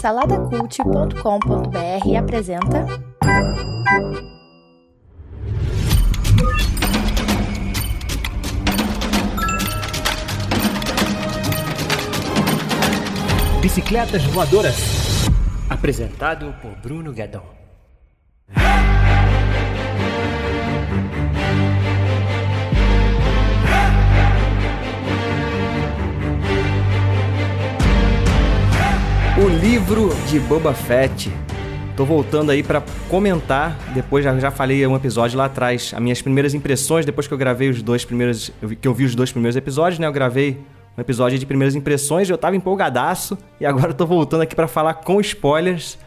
Saladacult.com.br apresenta. Bicicletas Voadoras. Apresentado por Bruno Guedon. O livro de Boba Fett. Tô voltando aí pra comentar. Depois já, já falei um episódio lá atrás. As minhas primeiras impressões, depois que eu gravei os dois primeiros. Que eu vi os dois primeiros episódios, né? Eu gravei um episódio de primeiras impressões. Eu tava empolgadaço. E agora eu tô voltando aqui pra falar com spoilers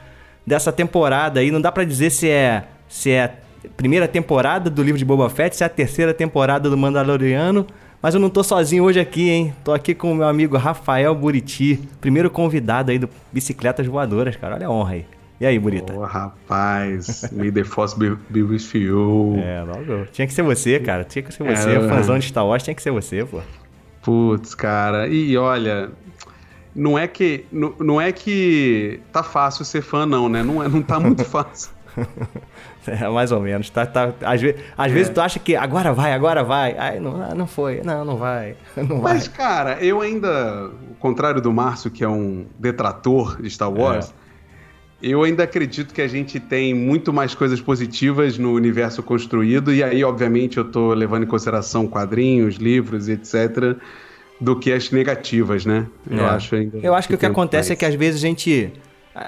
dessa temporada aí. Não dá pra dizer se é. Se é a primeira temporada do livro de Boba Fett, se é a terceira temporada do Mandaloriano. Mas eu não tô sozinho hoje aqui, hein? Tô aqui com o meu amigo Rafael Buriti, primeiro convidado aí do Bicicletas Voadoras, cara. Olha a honra aí. E aí, Burita? Ô, rapaz, may the force be, be with you. É, logo. Tinha que ser você, cara. Tinha que ser você. É, fãzão de Star Wars tinha que ser você, pô. Putz, cara. E olha, não é que não, não é que tá fácil ser fã não, né? Não, é, não tá muito fácil. É, mais ou menos. Tá, tá, às ve- às vezes tu acha que agora vai, agora vai. Ai, não, ah, não foi. Não, não vai. Não vai. Mas, cara, eu ainda, ao contrário do Márcio, que é um detrator de Star Wars, eu ainda acredito que a gente tem muito mais coisas positivas no universo construído, e aí, obviamente, eu tô levando em consideração quadrinhos, livros, etc., do que as negativas, né? Eu É. acho ainda. Eu acho que o que acontece é mais. que às vezes a gente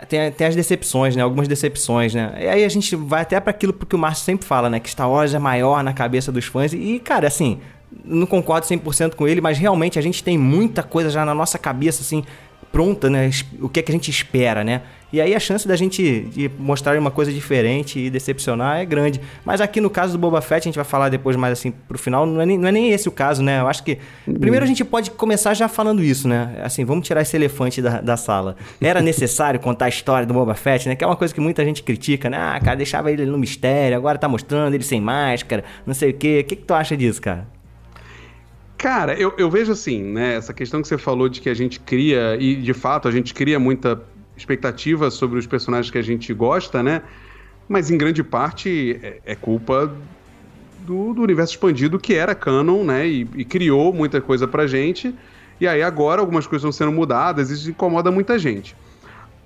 tem, tem as decepções, né? Algumas decepções, né? E aí a gente vai até para aquilo que o Márcio sempre fala, né? Que Star Wars é maior na cabeça dos fãs. E, cara, assim, não concordo 100% com ele, mas realmente a gente tem muita coisa já na nossa cabeça, assim, pronta, né? O que é que a gente espera, né? E aí a chance da gente mostrar uma coisa diferente e decepcionar é grande. Mas aqui no caso do Boba Fett, a gente vai falar depois mais assim pro final, não é nem, não é nem esse o caso, né? Eu acho que. Primeiro a gente pode começar já falando isso, né? Assim, vamos tirar esse elefante da, da sala. Era necessário contar a história do Boba Fett, né? Que é uma coisa que muita gente critica, né? Ah, cara, deixava ele no mistério, agora tá mostrando ele sem máscara, não sei o quê. O que, que tu acha disso, cara? Cara, eu, eu vejo assim, né? Essa questão que você falou de que a gente cria, e de fato a gente cria muita expectativa sobre os personagens que a gente gosta, né? Mas em grande parte é, é culpa do, do universo expandido que era canon, né? E, e criou muita coisa pra gente. E aí agora algumas coisas estão sendo mudadas, isso incomoda muita gente.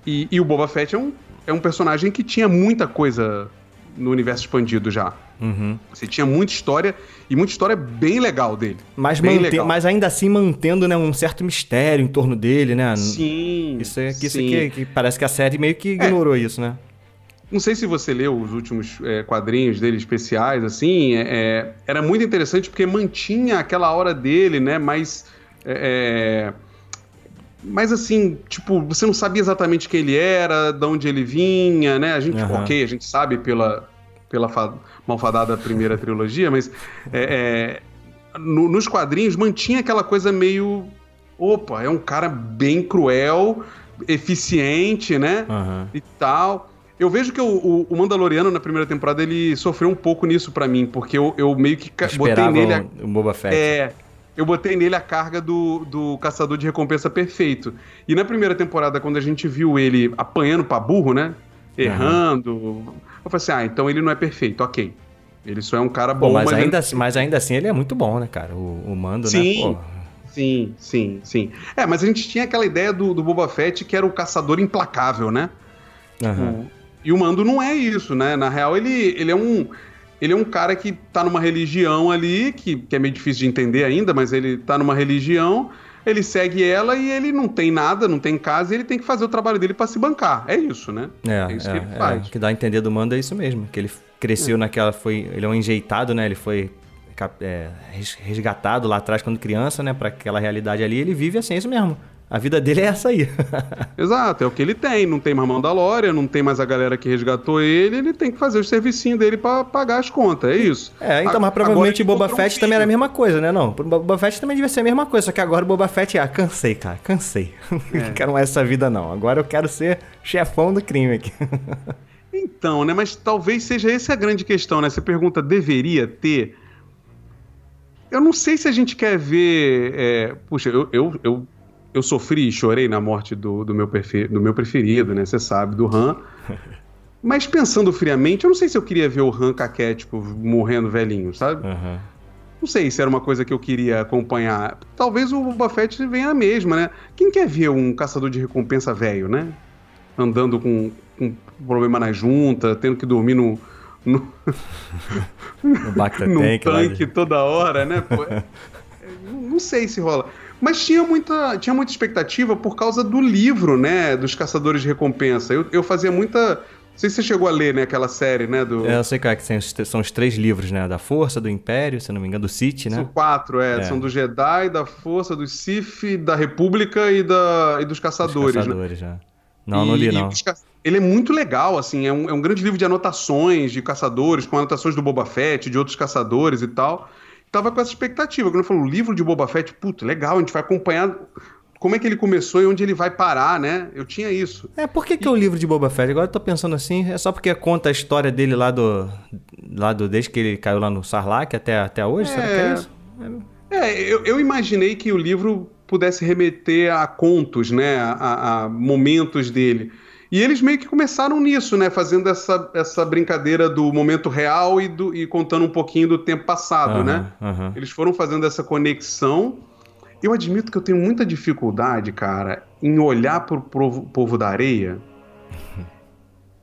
E, e o Boba Fett é um, é um personagem que tinha muita coisa no universo expandido já. Uhum. Você tinha muita história, e muita história bem legal dele. Mas, bem mante- legal. mas ainda assim mantendo né, um certo mistério em torno dele, né? Sim. Isso é que, isso sim. que, que parece que a série meio que ignorou isso, né? Não sei se você leu os últimos é, quadrinhos dele especiais, assim. é, é, era muito interessante porque mantinha aquela hora dele, né? Mas. Mas assim, tipo, você não sabia exatamente quem ele era, de onde ele vinha, né? A gente, Aham. ok, a gente sabe pela, pela fa- malfadada primeira trilogia, mas é, é, no- nos quadrinhos mantinha aquela coisa meio. Opa, é um cara bem cruel, eficiente, né? Aham. e tal. Eu vejo que o, o- Mandaloriano na primeira temporada ele sofreu um pouco nisso pra mim, porque eu, eu meio que botei nele a, o Boba Fett. é, eu botei nele a carga do, do caçador de recompensa perfeito. E na primeira temporada, quando a gente viu ele apanhando pra burro, né? Errando. Eu falei assim: ah, então ele não é perfeito, ok. Ele só é um cara Pô, bom, mas, ele- ainda, assim- mas ainda assim ele é muito bom, né, cara? O, o Mando, Sim. né? Pô, Sim, sim, sim. É, mas a gente tinha aquela ideia do, do Boba Fett que era o caçador implacável, né? O- E o Mando não é isso, né? Na real, ele, ele é um. Ele é um cara que tá numa religião ali, que, que é meio difícil de entender ainda, mas ele tá numa religião, ele segue ela e ele não tem nada, não tem casa, e ele tem que fazer o trabalho dele pra se bancar. É isso, né? É, isso é, que ele é, faz. o que dá a entender do Mando é isso mesmo. Que ele cresceu naquela. Foi, ele é um enjeitado, né? Ele foi é, res- resgatado lá atrás quando criança, né? Pra aquela realidade ali. Ele vive assim, é isso mesmo. A vida dele é essa aí. Exato, é o que ele tem. Não tem mais Mandalorian, não tem mais a galera que resgatou ele, ele tem que fazer o servicinho dele pra pagar as contas, é isso. É, então, A- mas provavelmente Boba encontrou um Fett também era a mesma coisa, né? Não, o Boba Fett também devia ser a mesma coisa, só que agora o Boba Fett, ah, cansei, cara, cansei. É. Não quero mais essa vida, não. Agora eu quero ser chefão do crime aqui. Então, né? Mas talvez seja essa a grande questão, né? Você pergunta, deveria ter? Eu não sei se a gente quer ver. é, Puxa, eu, eu, eu eu sofri e chorei na morte do, do, meu, do meu preferido, né? Você sabe, do Han. Mas pensando friamente, eu não sei se eu queria ver o Han caquético morrendo velhinho, sabe? Aham. Não sei se era uma coisa que eu queria acompanhar. Talvez o Boba Fett venha a mesma, né? Quem quer ver um caçador de recompensa velho, né? Andando com, com problema na junta, tendo que dormir no. no, No Tank. lá tanque de- toda hora, né? Pô, não sei se rola. Mas tinha muita, tinha muita expectativa por causa do livro, né? Dos Caçadores de Recompensa. Eu, eu fazia muita. Não sei se você chegou a ler, né? Aquela série, né? Do, É, eu sei cara, que são os, são três livros, né? Da Força, do Império, se não me engano, do City, São né? quatro, é, É. São do Jedi, da Força, do Sith, da República e, da, e dos Dos Caçadores, né? caçadores, né? Não, E- não li, não. Ele é muito legal, assim, é um, é um grande livro de anotações de caçadores, com anotações do Boba Fett, de outros caçadores e tal. Tava com essa expectativa. Quando eu falo, o livro de Boba Fett, puta, legal, a gente vai acompanhar como é que ele começou e onde ele vai parar, né? Eu tinha isso. É, por que, que é o livro de Boba Fett? Agora eu tô pensando assim, é só porque conta a história dele lá do. lá do. desde que ele caiu lá no Sarlacc até, até hoje? Será que é É. isso? É, eu, eu imaginei que o livro pudesse remeter a contos, né? A- a momentos dele. E eles meio que começaram nisso, né? Fazendo essa, essa brincadeira do momento real e, do, e contando um pouquinho do tempo passado, Aham, né? aham. Eles foram fazendo essa conexão. Eu admito que eu tenho muita dificuldade, cara, em olhar pro povo, povo da areia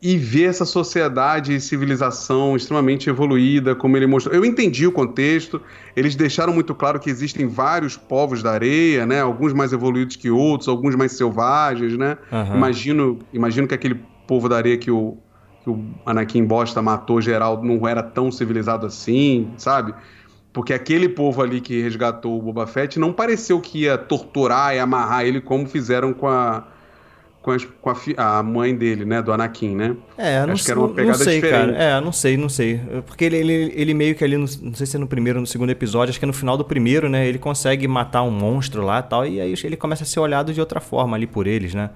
e ver essa sociedade e civilização extremamente evoluída, como ele mostrou. Eu entendi o contexto, eles deixaram muito claro que existem vários povos da areia, né? Alguns mais evoluídos que outros, alguns mais selvagens, né? Aham. Imagino, imagino que aquele povo da areia que o, que o Anakin Bosta matou geral não era tão civilizado assim, sabe? Porque aquele povo ali que resgatou o Boba Fett não pareceu que ia torturar e amarrar ele como fizeram com a com, as- com a, fi- a mãe dele, né, do Anakin, né? É, não, Acho que era uma não pegada sei, diferente. cara. É, não sei, não sei. Porque ele, ele, ele meio que ali, no, não sei se é no primeiro ou no segundo episódio, acho que é no final do primeiro, né? Ele consegue matar um monstro lá e tal, e aí ele começa a ser olhado de outra forma ali por eles, né?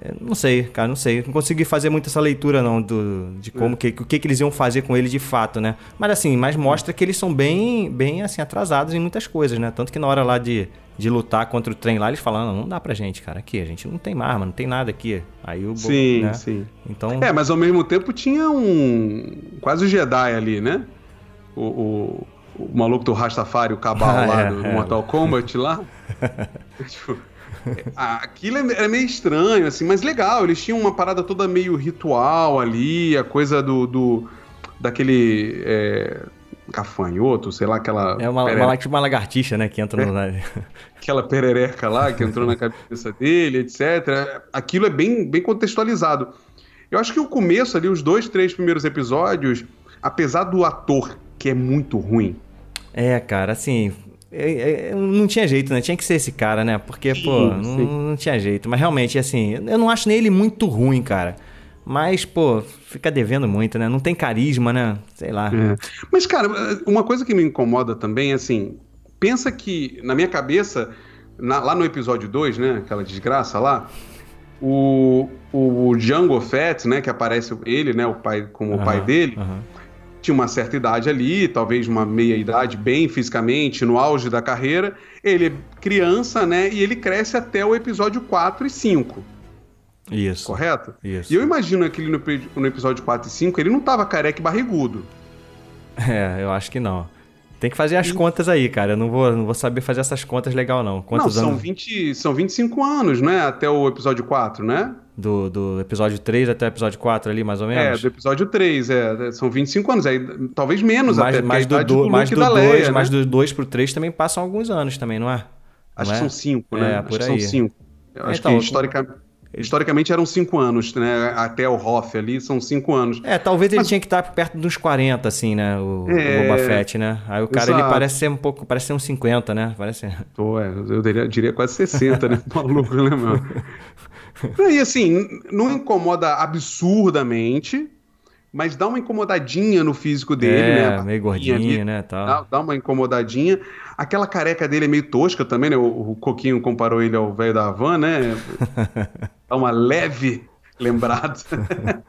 É, não sei, cara, não sei. Não consegui fazer muito essa leitura, não, do, de como que, o que, que eles iam fazer com ele de fato, né? Mas assim, mas mostra que eles são bem, bem assim, atrasados em muitas coisas, né? Tanto que na hora lá de, de lutar contra o trem lá, eles falam, não, não dá pra gente, cara, aqui, a gente não tem arma, não tem nada aqui. Aí o Sim, né? sim. Então. É, mas ao mesmo tempo tinha um quase o Jedi ali, né? O, o, o maluco do Rastafari, o Cabal Ah, lá é, do é. Mortal Kombat lá. Tipo, Aquilo é é meio estranho, assim, mas legal. Eles tinham uma parada toda meio ritual ali, a coisa do. do daquele. É, gafanhoto, sei lá, aquela. É uma, uma, tipo uma lagartixa, né? Que entra no. aquela perereca lá que entrou na cabeça dele, etc. Aquilo é bem, bem contextualizado. Eu acho que o começo ali, os dois, três primeiros episódios, apesar do ator que é muito ruim, É, cara, assim. É- é- não tinha jeito, né? Tinha que ser esse cara, né? Porque, Sim, pô, não, sim. não tinha jeito. Mas realmente, assim, eu não acho nele muito ruim, cara. Mas, pô, fica devendo muito, né? Não tem carisma, né? Sei lá. É. Mas, cara, uma coisa que me incomoda também é assim: pensa que, na minha cabeça, na- lá no episódio 2, né? Aquela desgraça lá, o, o Django Fett, né? Que aparece ele, né? O pai, como o pai dele. Tinha uma certa idade ali, talvez uma meia idade, bem fisicamente, no auge da carreira. Ele é criança, né? E ele cresce até o episódio 4 e 5, Isso. correto? Isso. E eu imagino que ele no, no episódio 4 e 5, ele não tava careca e barrigudo. É, eu acho que não. Tem que fazer as contas aí, cara. Eu não vou, não vou saber fazer essas contas legal, não. Quantos não, são, anos 20, são 25 anos, né? Até o episódio 4, né? Do, do episódio 3 até o episódio 4 ali, mais ou É, menos? do episódio 3, é. São 25 anos. Aí, talvez menos mais, até, mais do, do, do mais do 2, Leia, mais né? do 2 pro 3 também passam alguns anos também, não é? Acho Não que é? são 5, né? É, Acho por que são aí. 5. Eu acho Então, que historica- historicamente eram 5 anos, né? Até o Hoff ali são 5 anos. É, talvez ele Mas- tinha que estar perto dos 40, assim, né? O, o É, Boba Fett, né? Aí o cara, ele parece ser um pouco, parece ser uns 50, né? Parece... Pô, é, eu diria, diria quase 60, né? Maluco, né, meu? E assim, não incomoda absurdamente, mas dá uma incomodadinha no físico dele, é, né? meio gordinho, né? Tal. Dá, dá uma incomodadinha. Aquela careca dele é meio tosca também, né? O, o Coquinho comparou ele ao velho da Havan, né? Dá uma leve lembrada.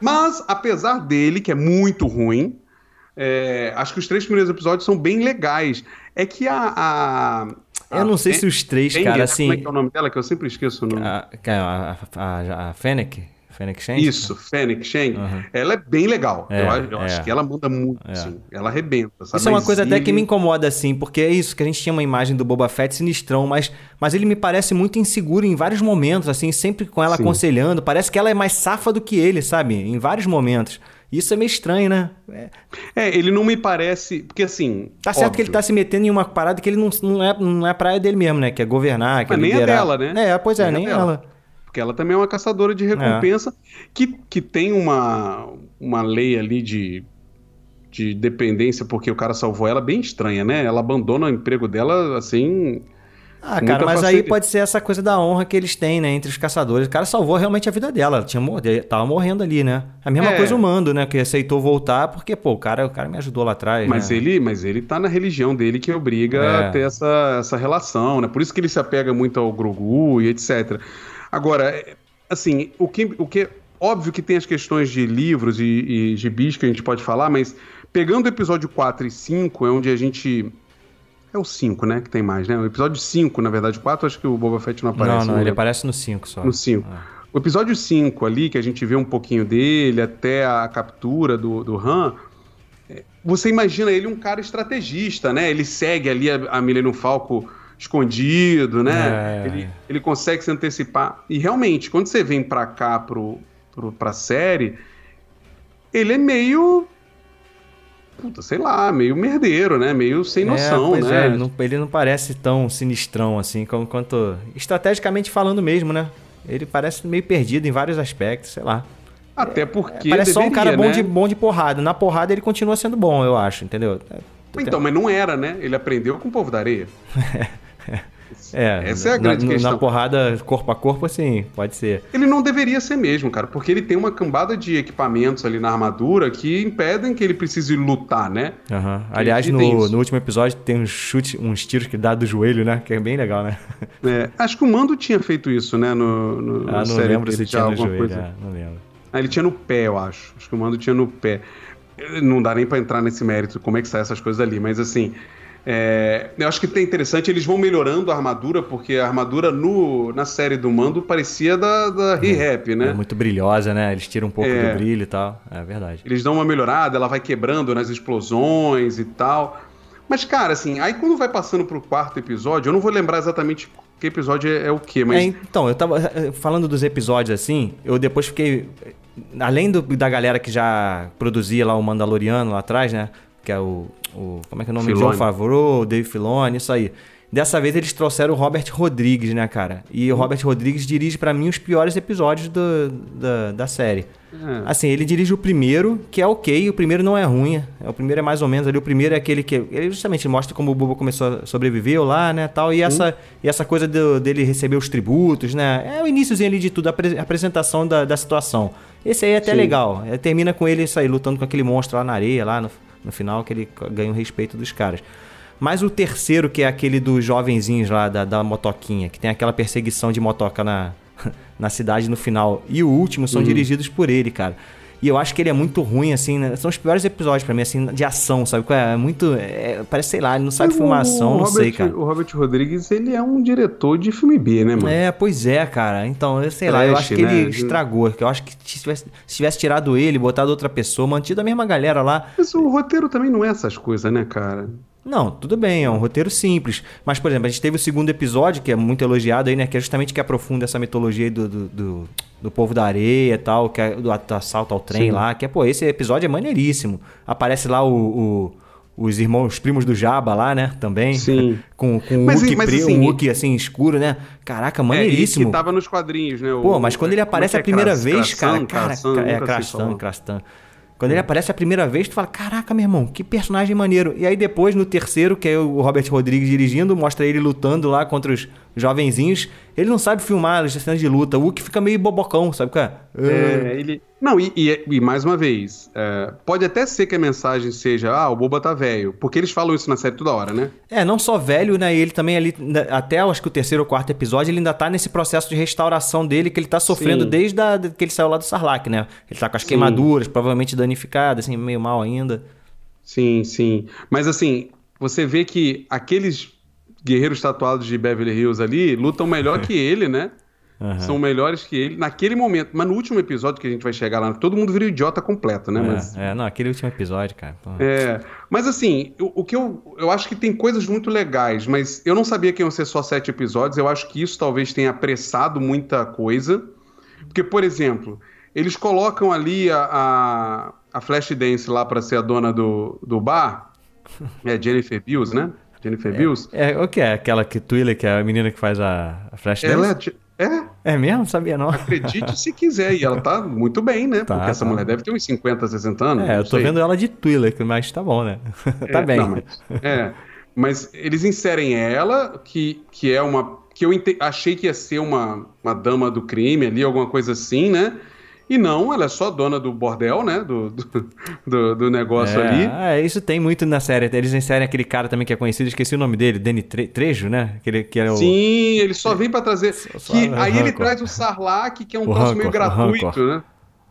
Mas, apesar dele, que é muito ruim, é, acho que os três primeiros episódios são bem legais. É que a, a, Eu não sei se os três, cara, assim. Como é que é o nome dela? Que eu sempre esqueço o nome. A, a, a, a, a Fennec? Fennec? Isso, Fennec Shen. Uhum. Ela é bem legal. É, eu, acho- eu é. acho que ela manda muito, É. assim. Ela arrebenta, sabe? Isso é uma Mas coisa até que me incomoda, assim, porque é isso, que a gente tinha uma imagem do Boba Fett sinistrão, mas, mas ele me parece muito inseguro em vários momentos, assim, sempre com ela Sim. aconselhando. Parece que ela é mais safa do que ele, sabe? Em vários momentos. Isso é meio estranho, né? É, É, ele não me parece. Porque assim. tá certo óbvio, que ele tá se metendo em uma parada que ele não, não, é, não é praia dele mesmo, né? Que é governar, que Mas é nem é dela, né? É, pois é, Nem é nem dela. ela. Porque ela também é uma caçadora de recompensa que, que tem uma, uma lei ali de, de dependência, porque o cara salvou ela bem estranha, né? Ela abandona o emprego dela assim. Ah, cara, mas aí pode ser essa coisa da honra que eles têm, né, entre os caçadores. O cara salvou realmente a vida dela, ela tinha mor- tava morrendo ali, né? A mesma É. coisa o Mando, né, que aceitou voltar porque, pô, o cara, o cara me ajudou lá atrás, Mas né? ele, mas ele tá na religião dele que obriga É. a ter essa, essa relação, né? Por isso que ele se apega muito ao Grogu e etc. Agora, assim, o que, o que. Óbvio que tem as questões de livros e, e gibis que a gente pode falar, mas pegando o episódio 4 e 5, é onde a gente. É o 5, né? Que tem mais, né? O episódio 5, na verdade, o 4 acho que o Boba Fett não aparece. Não, não, ele aparece no 5 só. No 5. Ah. O episódio 5 ali, que a gente vê um pouquinho dele, até a captura do, do Han, é, você imagina ele um cara estrategista, né? Ele segue ali a, a Millennium Falco escondido, né? É. Ele, ele consegue se antecipar. E realmente, quando você vem pra cá, pro, pro, pra série, ele é meio... Puta, sei lá, meio merdeiro, né? Meio sem noção, é, pois né? é, ele não, ele não parece tão sinistrão assim, como quanto. Estrategicamente falando mesmo, né? Ele parece meio perdido em vários aspectos, sei lá. Até porque parece só um deveria, cara bom, né? de, bom de porrada. Na porrada ele continua sendo bom, eu acho, entendeu? Então, mas não era, né? Ele aprendeu com o povo da areia. É, Essa é a grande na, questão. Na porrada corpo a corpo, assim, pode ser. Ele não deveria ser mesmo, cara, porque ele tem uma cambada de equipamentos ali na armadura que impedem que ele precise lutar, né? Aham. Aliás, no, no último episódio tem uns chutes, uns tiros que dá do joelho, né? Que é bem legal, né? É, acho que o Mando tinha feito isso, né? No, no, Ah, não série lembro se tinha no joelho. coisa. é, não lembro. Ah, ele tinha no pé, eu acho. Acho que o Mando tinha no pé. Não dá nem pra entrar nesse mérito, como é que sai essas coisas ali, mas assim. É, eu acho que é interessante, eles vão melhorando a armadura, porque a armadura no, na série do Mando parecia da, da Re-Rap, né? É muito brilhosa, né? Eles tiram um pouco É. do brilho e tal. É verdade. Eles dão uma melhorada, ela vai quebrando nas explosões e tal. Mas, cara, assim, aí quando vai passando pro quarto episódio, eu não vou lembrar exatamente que episódio é, é o quê, mas. É, então, eu tava eh, falando dos episódios assim, eu depois fiquei. Além do- da galera que já produzia lá o Mandaloriano lá atrás, né? Que é o. o como é que é o nome? Filoni. John Favreau, Dave Filoni, isso aí. Dessa vez eles trouxeram o Robert Rodrigues, né, cara? E o Robert Rodrigues dirige pra mim os piores episódios do- da, da série. É. Assim, ele dirige o primeiro, que é ok, o primeiro não é ruim. É, O primeiro é mais ou menos ali. O primeiro é aquele que. Ele justamente mostra como o Boba começou a sobreviver lá, né? Tal, e, essa, e essa coisa do- dele receber os tributos, né? É o iníciozinho ali de tudo, a a apresentação da, da situação. Esse aí é até Sim. legal. É, termina com ele isso aí, lutando com aquele monstro lá na areia, lá no, no final, que ele ganha o respeito dos caras. Mas o terceiro, que é aquele dos jovenzinhos lá da, da motoquinha, que tem aquela perseguição de motoca na, na cidade no final. E o último são dirigidos por ele, cara. E eu acho que ele é muito ruim, assim, né? São os piores episódios pra mim, assim, de ação, sabe? É É muito. é, parece, sei lá, ele não sabe filmar ação, não sei, cara. O Robert Rodrigues, ele é um diretor de filme B, né, mano? É, pois é, cara. Então, eu sei lá, eu Trash, acho que ele né? estragou. Que eu acho que se tivesse, se tivesse tirado ele, botado outra pessoa, mantido a mesma galera lá, Mas o roteiro também não é essas coisas, né, cara? Não, tudo bem, é um roteiro simples. Mas, por exemplo, a gente teve o segundo episódio, que é muito elogiado aí, né? Que é justamente que aprofunda essa mitologia aí do, do, do, do povo da areia e tal, que é do assalto ao trem Sim. lá. Que é, pô, esse episódio é maneiríssimo. Aparece lá o, o- os irmãos, os primos do Jabba lá, né? Também. Sim. com com um Mas, Wookie mas, assim, um Wookie assim escuro, né? Caraca, É, maneiríssimo. e que tava nos quadrinhos, né? O- Pô, mas quando ele como é aparece é? a primeira Cras- vez, cara, cara, é Krastan. Krastan. Quando ele aparece a primeira vez, tu fala, caraca, meu irmão, que personagem maneiro. E aí depois, no terceiro, que é o Robert Rodrigues dirigindo, mostra ele lutando lá contra os jovenzinhos. Ele não sabe filmar as cenas de luta. O que fica meio bobocão, sabe qual é? É, ele... Não, e, e- e mais uma vez, é, pode até ser que a mensagem seja, ah, o Boba tá velho, porque eles falam isso na série toda hora, né? É, não só velho, né? Ele também ali, na- até acho que o terceiro ou quarto episódio, ele ainda tá nesse processo de restauração dele que ele tá sofrendo Sim. desde a, que ele saiu lá do Sarlacc, né? Ele tá com as Sim. queimaduras, provavelmente danificado, assim, meio mal ainda. Sim, sim. Mas assim, você vê que aqueles guerreiros tatuados de Beverly Hills ali lutam melhor que ele, né? Uhum. São melhores que ele naquele momento. Mas no último episódio que a gente vai chegar lá, todo mundo vira idiota completo, né? É, mas... é não, aquele último episódio, cara. Pô. É, mas assim, o, o, que eu, eu acho que tem coisas muito legais, mas eu não sabia que iam ser só sete episódios. Eu acho que isso talvez tenha apressado muita coisa. Porque, por exemplo, eles colocam ali a, a, a Flashdance lá para ser a dona do, do bar. É Jennifer Bills, né? Jennifer é, Bills. É, o que é? Aquela que Twiller, que é a menina que faz a, a Flashdance? Ela é, é. É mesmo? Sabia não. Acredite se quiser. E ela tá muito bem, né? Tá, Porque essa tá. mulher deve ter uns 50, 60 anos. É, eu tô sei. vendo ela de Twiller, mas tá bom, né? tá é, bem. Não, mas, é. Mas eles inserem ela, que, que é uma. que eu achei que ia ser uma, uma dama do crime ali, alguma coisa assim, né? E não, ela é só dona do bordel, né? Do, do, do negócio é, ali. É, isso tem muito na série. Eles inserem aquele cara também que é conhecido, esqueci o nome dele, Danny Trejo, né? Aquele, que era o... Sim, ele só vem para trazer. Só, que, aí ele traz o Sarlacc, que é um troço meio gratuito, né?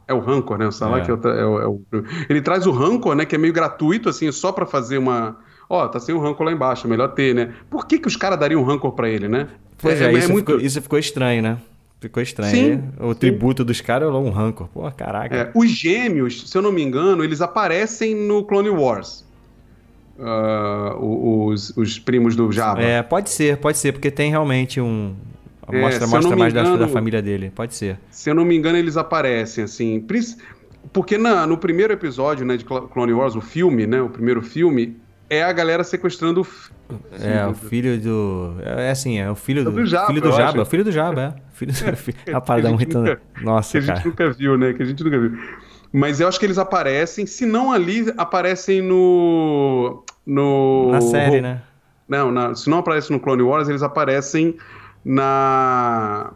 É o Rancor, né? O Sarlacc é. É, o, é, o, Ele traz o Rancor, né? Que é meio gratuito, assim, só para fazer uma. Ó, oh, tá sem o Rancor lá embaixo, é melhor ter, né? Por que, que os caras dariam um Rancor pra ele, né? Pois é, é, isso, muito... ficou, isso ficou estranho, né? Ficou estranho. Sim, o sim. tributo dos caras é um rancor. Pô, caraca. É, os gêmeos, se eu não me engano, eles aparecem no Clone Wars. Uh, os, os primos do Jabba. É, pode ser, pode ser, porque tem realmente um. É, mostra mostra mais engano, da, da, família dele, pode ser. Se eu não me engano, eles aparecem, assim. Porque na, no primeiro episódio né, de Clone Wars, o filme, né? O primeiro filme, é a galera sequestrando é, o filho do. É assim, é o filho do. do Jabba, filho do Jabba, o filho do Jabba, é. Filho do... parada muito. Nunca, Nossa, que a gente nunca viu, né? Que a gente nunca viu. Mas eu acho que eles aparecem, se não ali, aparecem no. no na série, né? Não, na... se não aparecem no Clone Wars, eles aparecem na.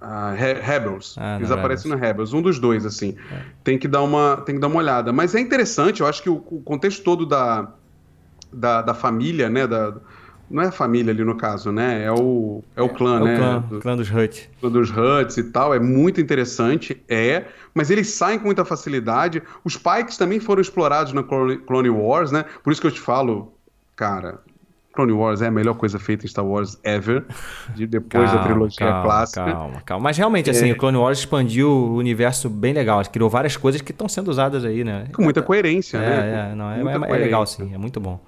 Uh, Rebels. Ah, eles aparecem Rebels. no Rebels, um dos dois, assim. É. Tem, que dar uma, tem que dar uma olhada. Mas é interessante, eu acho que o, o contexto todo da, da, da família, né? Da, não é a família ali no caso, né? É o, é o clã, é, né? O clã, do, clã dos Hutt. Clã dos Huts e tal. É muito interessante, é. Mas eles saem com muita facilidade. Os Pikes também foram explorados na Clone Wars, né? Por isso que eu te falo, cara, Clone Wars é a melhor coisa feita em Star Wars ever, de depois calma, da trilogia calma, clássica. Calma, calma. Mas realmente, assim, é... o Clone Wars expandiu o universo bem legal. Criou várias coisas que estão sendo usadas aí, né? Com muita coerência, é, né? É, não, é, é, é legal, sim. É muito bom.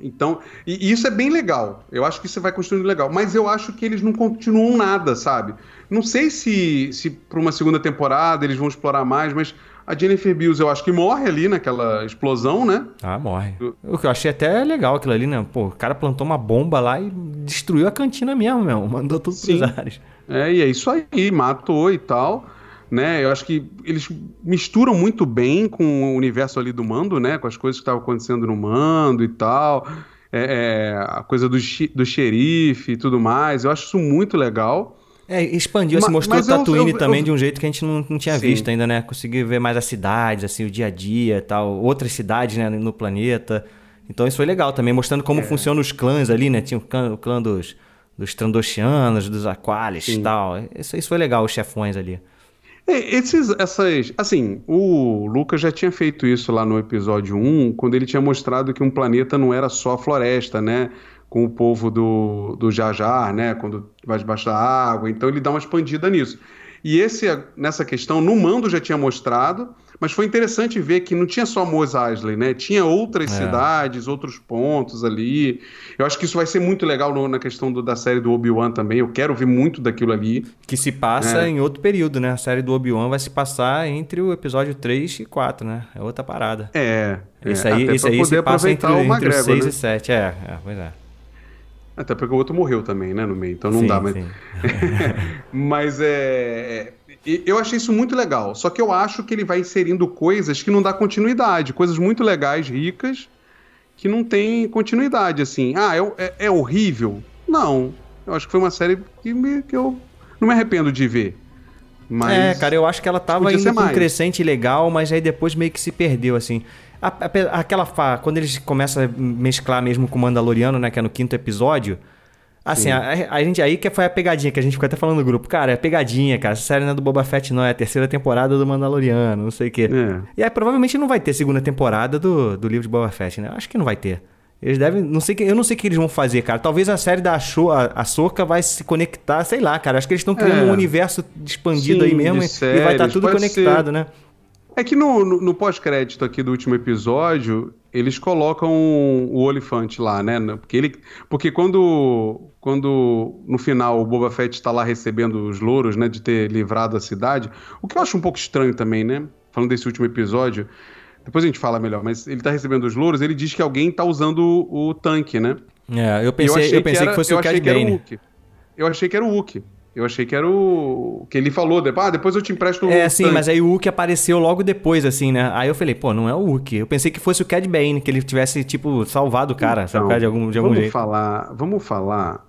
Então, e, isso é bem legal. Eu acho que isso vai construindo legal. Mas eu acho que eles não continuam nada, sabe? Não sei se, se para uma segunda temporada eles vão explorar mais, mas a Jennifer Bills eu acho que morre ali naquela explosão, né? Ah, morre. O que eu achei até legal aquilo ali, né? Pô, o cara plantou uma bomba lá e destruiu a cantina mesmo, meu. Mandou tudo Sim. pros ares. É, e é isso aí, matou e tal né? Eu acho que eles misturam muito bem com o universo ali do Mando, né? Com as coisas que estavam acontecendo no Mando e tal. É, é, a coisa do, do xerife e tudo mais. Eu acho isso muito legal. É, expandiu, assim, mostrou o Tatooine eu, eu, também eu, de um jeito que a gente não, não tinha sim. visto ainda, né? Conseguiu ver mais as cidades, assim, o dia a dia e tal, outras cidades, né, no planeta. Então isso foi legal também, mostrando como é. funcionam os clãs ali, né? Tinha o clã, o clã dos, dos Trandoshianos, dos Aqualis e tal. Isso, isso foi legal, os chefões ali. É, esses, essas, assim, o Lucas já tinha feito isso lá no episódio 1, quando ele tinha mostrado que um planeta não era só floresta, né? Com o povo do, do Jajar, né? Quando vai debaixo da água. Então ele dá uma expandida nisso. E esse, nessa questão, no Mando já tinha mostrado, mas foi interessante ver que não tinha só Mos Eisley, né? Tinha outras é. cidades, outros pontos ali. Eu acho que isso vai ser muito legal no, na questão do, da série do Obi-Wan também. Eu quero ver muito daquilo ali. Que se passa é. em outro período, né? A série do Obi-Wan vai se passar entre o episódio 3 e 4, né? É outra parada. É. Esse é. aí, esse aí se passa entre, o, entre o 6 né? e 7. É, é, pois é. Até porque o outro morreu também, né, no meio, então não sim, dá mais. mas é, eu achei isso muito legal. Só que eu acho que ele vai inserindo coisas que não dá continuidade, coisas muito legais, ricas, que não tem continuidade, assim. Ah, é, é, é horrível? Não. Eu acho que foi uma série que, me, que eu não me arrependo de ver. Mas é, cara, eu acho que ela tava indo com um crescente legal, mas aí depois meio que se perdeu, assim. A, a, aquela fa... Quando eles começam a mesclar mesmo com o Mandaloriano, né? Que é no quinto episódio Assim, a, a, gente aí que foi a pegadinha que a gente ficou até falando no grupo. Cara, é pegadinha, cara. Essa série não é do Boba Fett, não. É a terceira temporada do Mandaloriano, não sei o quê. É. E aí provavelmente não vai ter segunda temporada do, do livro de Boba Fett, né? Acho que não vai ter. Eles devem. Não sei, que- eu não sei o que eles vão fazer, cara. Talvez a série da Sho, a, a Soca vai se conectar, sei lá, cara. Acho que eles estão criando É. um universo expandido Sim, aí mesmo e- e vai estar séries, tudo conectado, ser. né? É que no, no, no pós-crédito aqui do último episódio, eles colocam o Olifante lá, né? Porque, ele, porque quando, quando no final o Boba Fett está lá recebendo os louros, né? De ter livrado a cidade, o que eu acho um pouco estranho também, né? Falando desse último episódio, depois a gente fala melhor, mas ele tá recebendo os louros, ele diz que alguém tá usando o, o tanque, né? É, eu pensei, eu pensei que, era- fosse eu o Cad que Bane. Eu achei que era o Wookie. Eu achei que era o. que ele falou, de- ah, depois eu te empresto o. É, sim, tanque." mas aí o Hulk apareceu logo depois, assim, né? Aí eu falei, pô, não é o Hulk. Eu pensei que fosse o Cad Bane, que ele tivesse, tipo, salvado o cara, sabe? Então, De algum, de algum vamos jeito. falar, vamos falar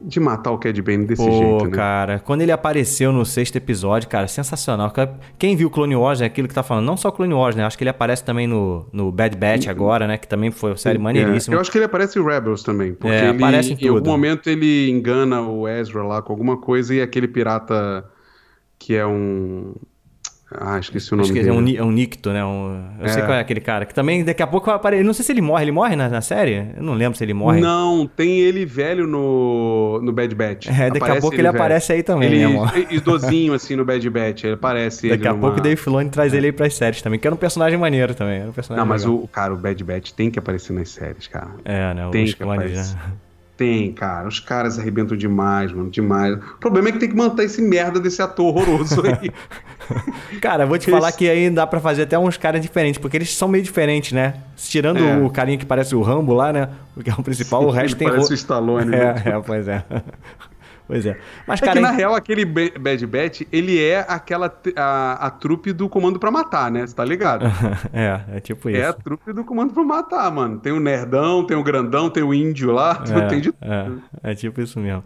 de matar o Cad Bane desse Pô, jeito, né? cara, quando ele apareceu no sexto episódio, cara, sensacional. Quem viu Clone Wars é aquilo que tá falando, não só Clone Wars, né? Acho que ele aparece também no, no Bad Batch agora, né? Que também foi uma série É, maneiríssima. eu acho que ele aparece em Rebels também, porque É, ele, aparece em em tudo. algum momento ele engana o Ezra lá com alguma coisa e aquele pirata que é um ah, esqueci o nome que é dele. um, é um Nicto, né? Um- eu sei É. qual é aquele cara. Que também daqui a pouco vai aparecer. Não sei se ele morre. Ele morre na, na série? Eu não lembro se ele morre. Não, tem ele velho no, no Bad Batch. É, daqui a Aparece pouco ele, velho. aparece aí também, Ele né, amor? idosinho assim no Bad Batch, ele aparece Daqui ele a numa- pouco o Dave Filoni traz ele aí pras séries também, que era um personagem maneiro também. Era um personagem Não, mas legal. o cara, o Bad Batch tem que aparecer nas séries, cara. É, né? Tem que clones, aparecer. né? Tem, cara. Os caras arrebentam demais, mano. Demais. O problema é que tem que manter esse merda desse ator horroroso aí. Cara, vou te falar que aí dá pra fazer até uns caras diferentes, porque eles são meio diferentes, né? Tirando É. o carinha que parece o Rambo lá, né? O que é o principal, o resto Ele tem parece o Stallone, né? É, é, pois é. pois é. Mas, É cara, que, na real, aquele Ba- Bad Batch, ele é aquela... A, a trupe do Comando pra Matar, né? Você tá ligado? é, é tipo isso. É a trupe do Comando pra Matar, mano. Tem o nerdão, tem o grandão, tem o índio lá. É, tem de é, é tipo isso mesmo.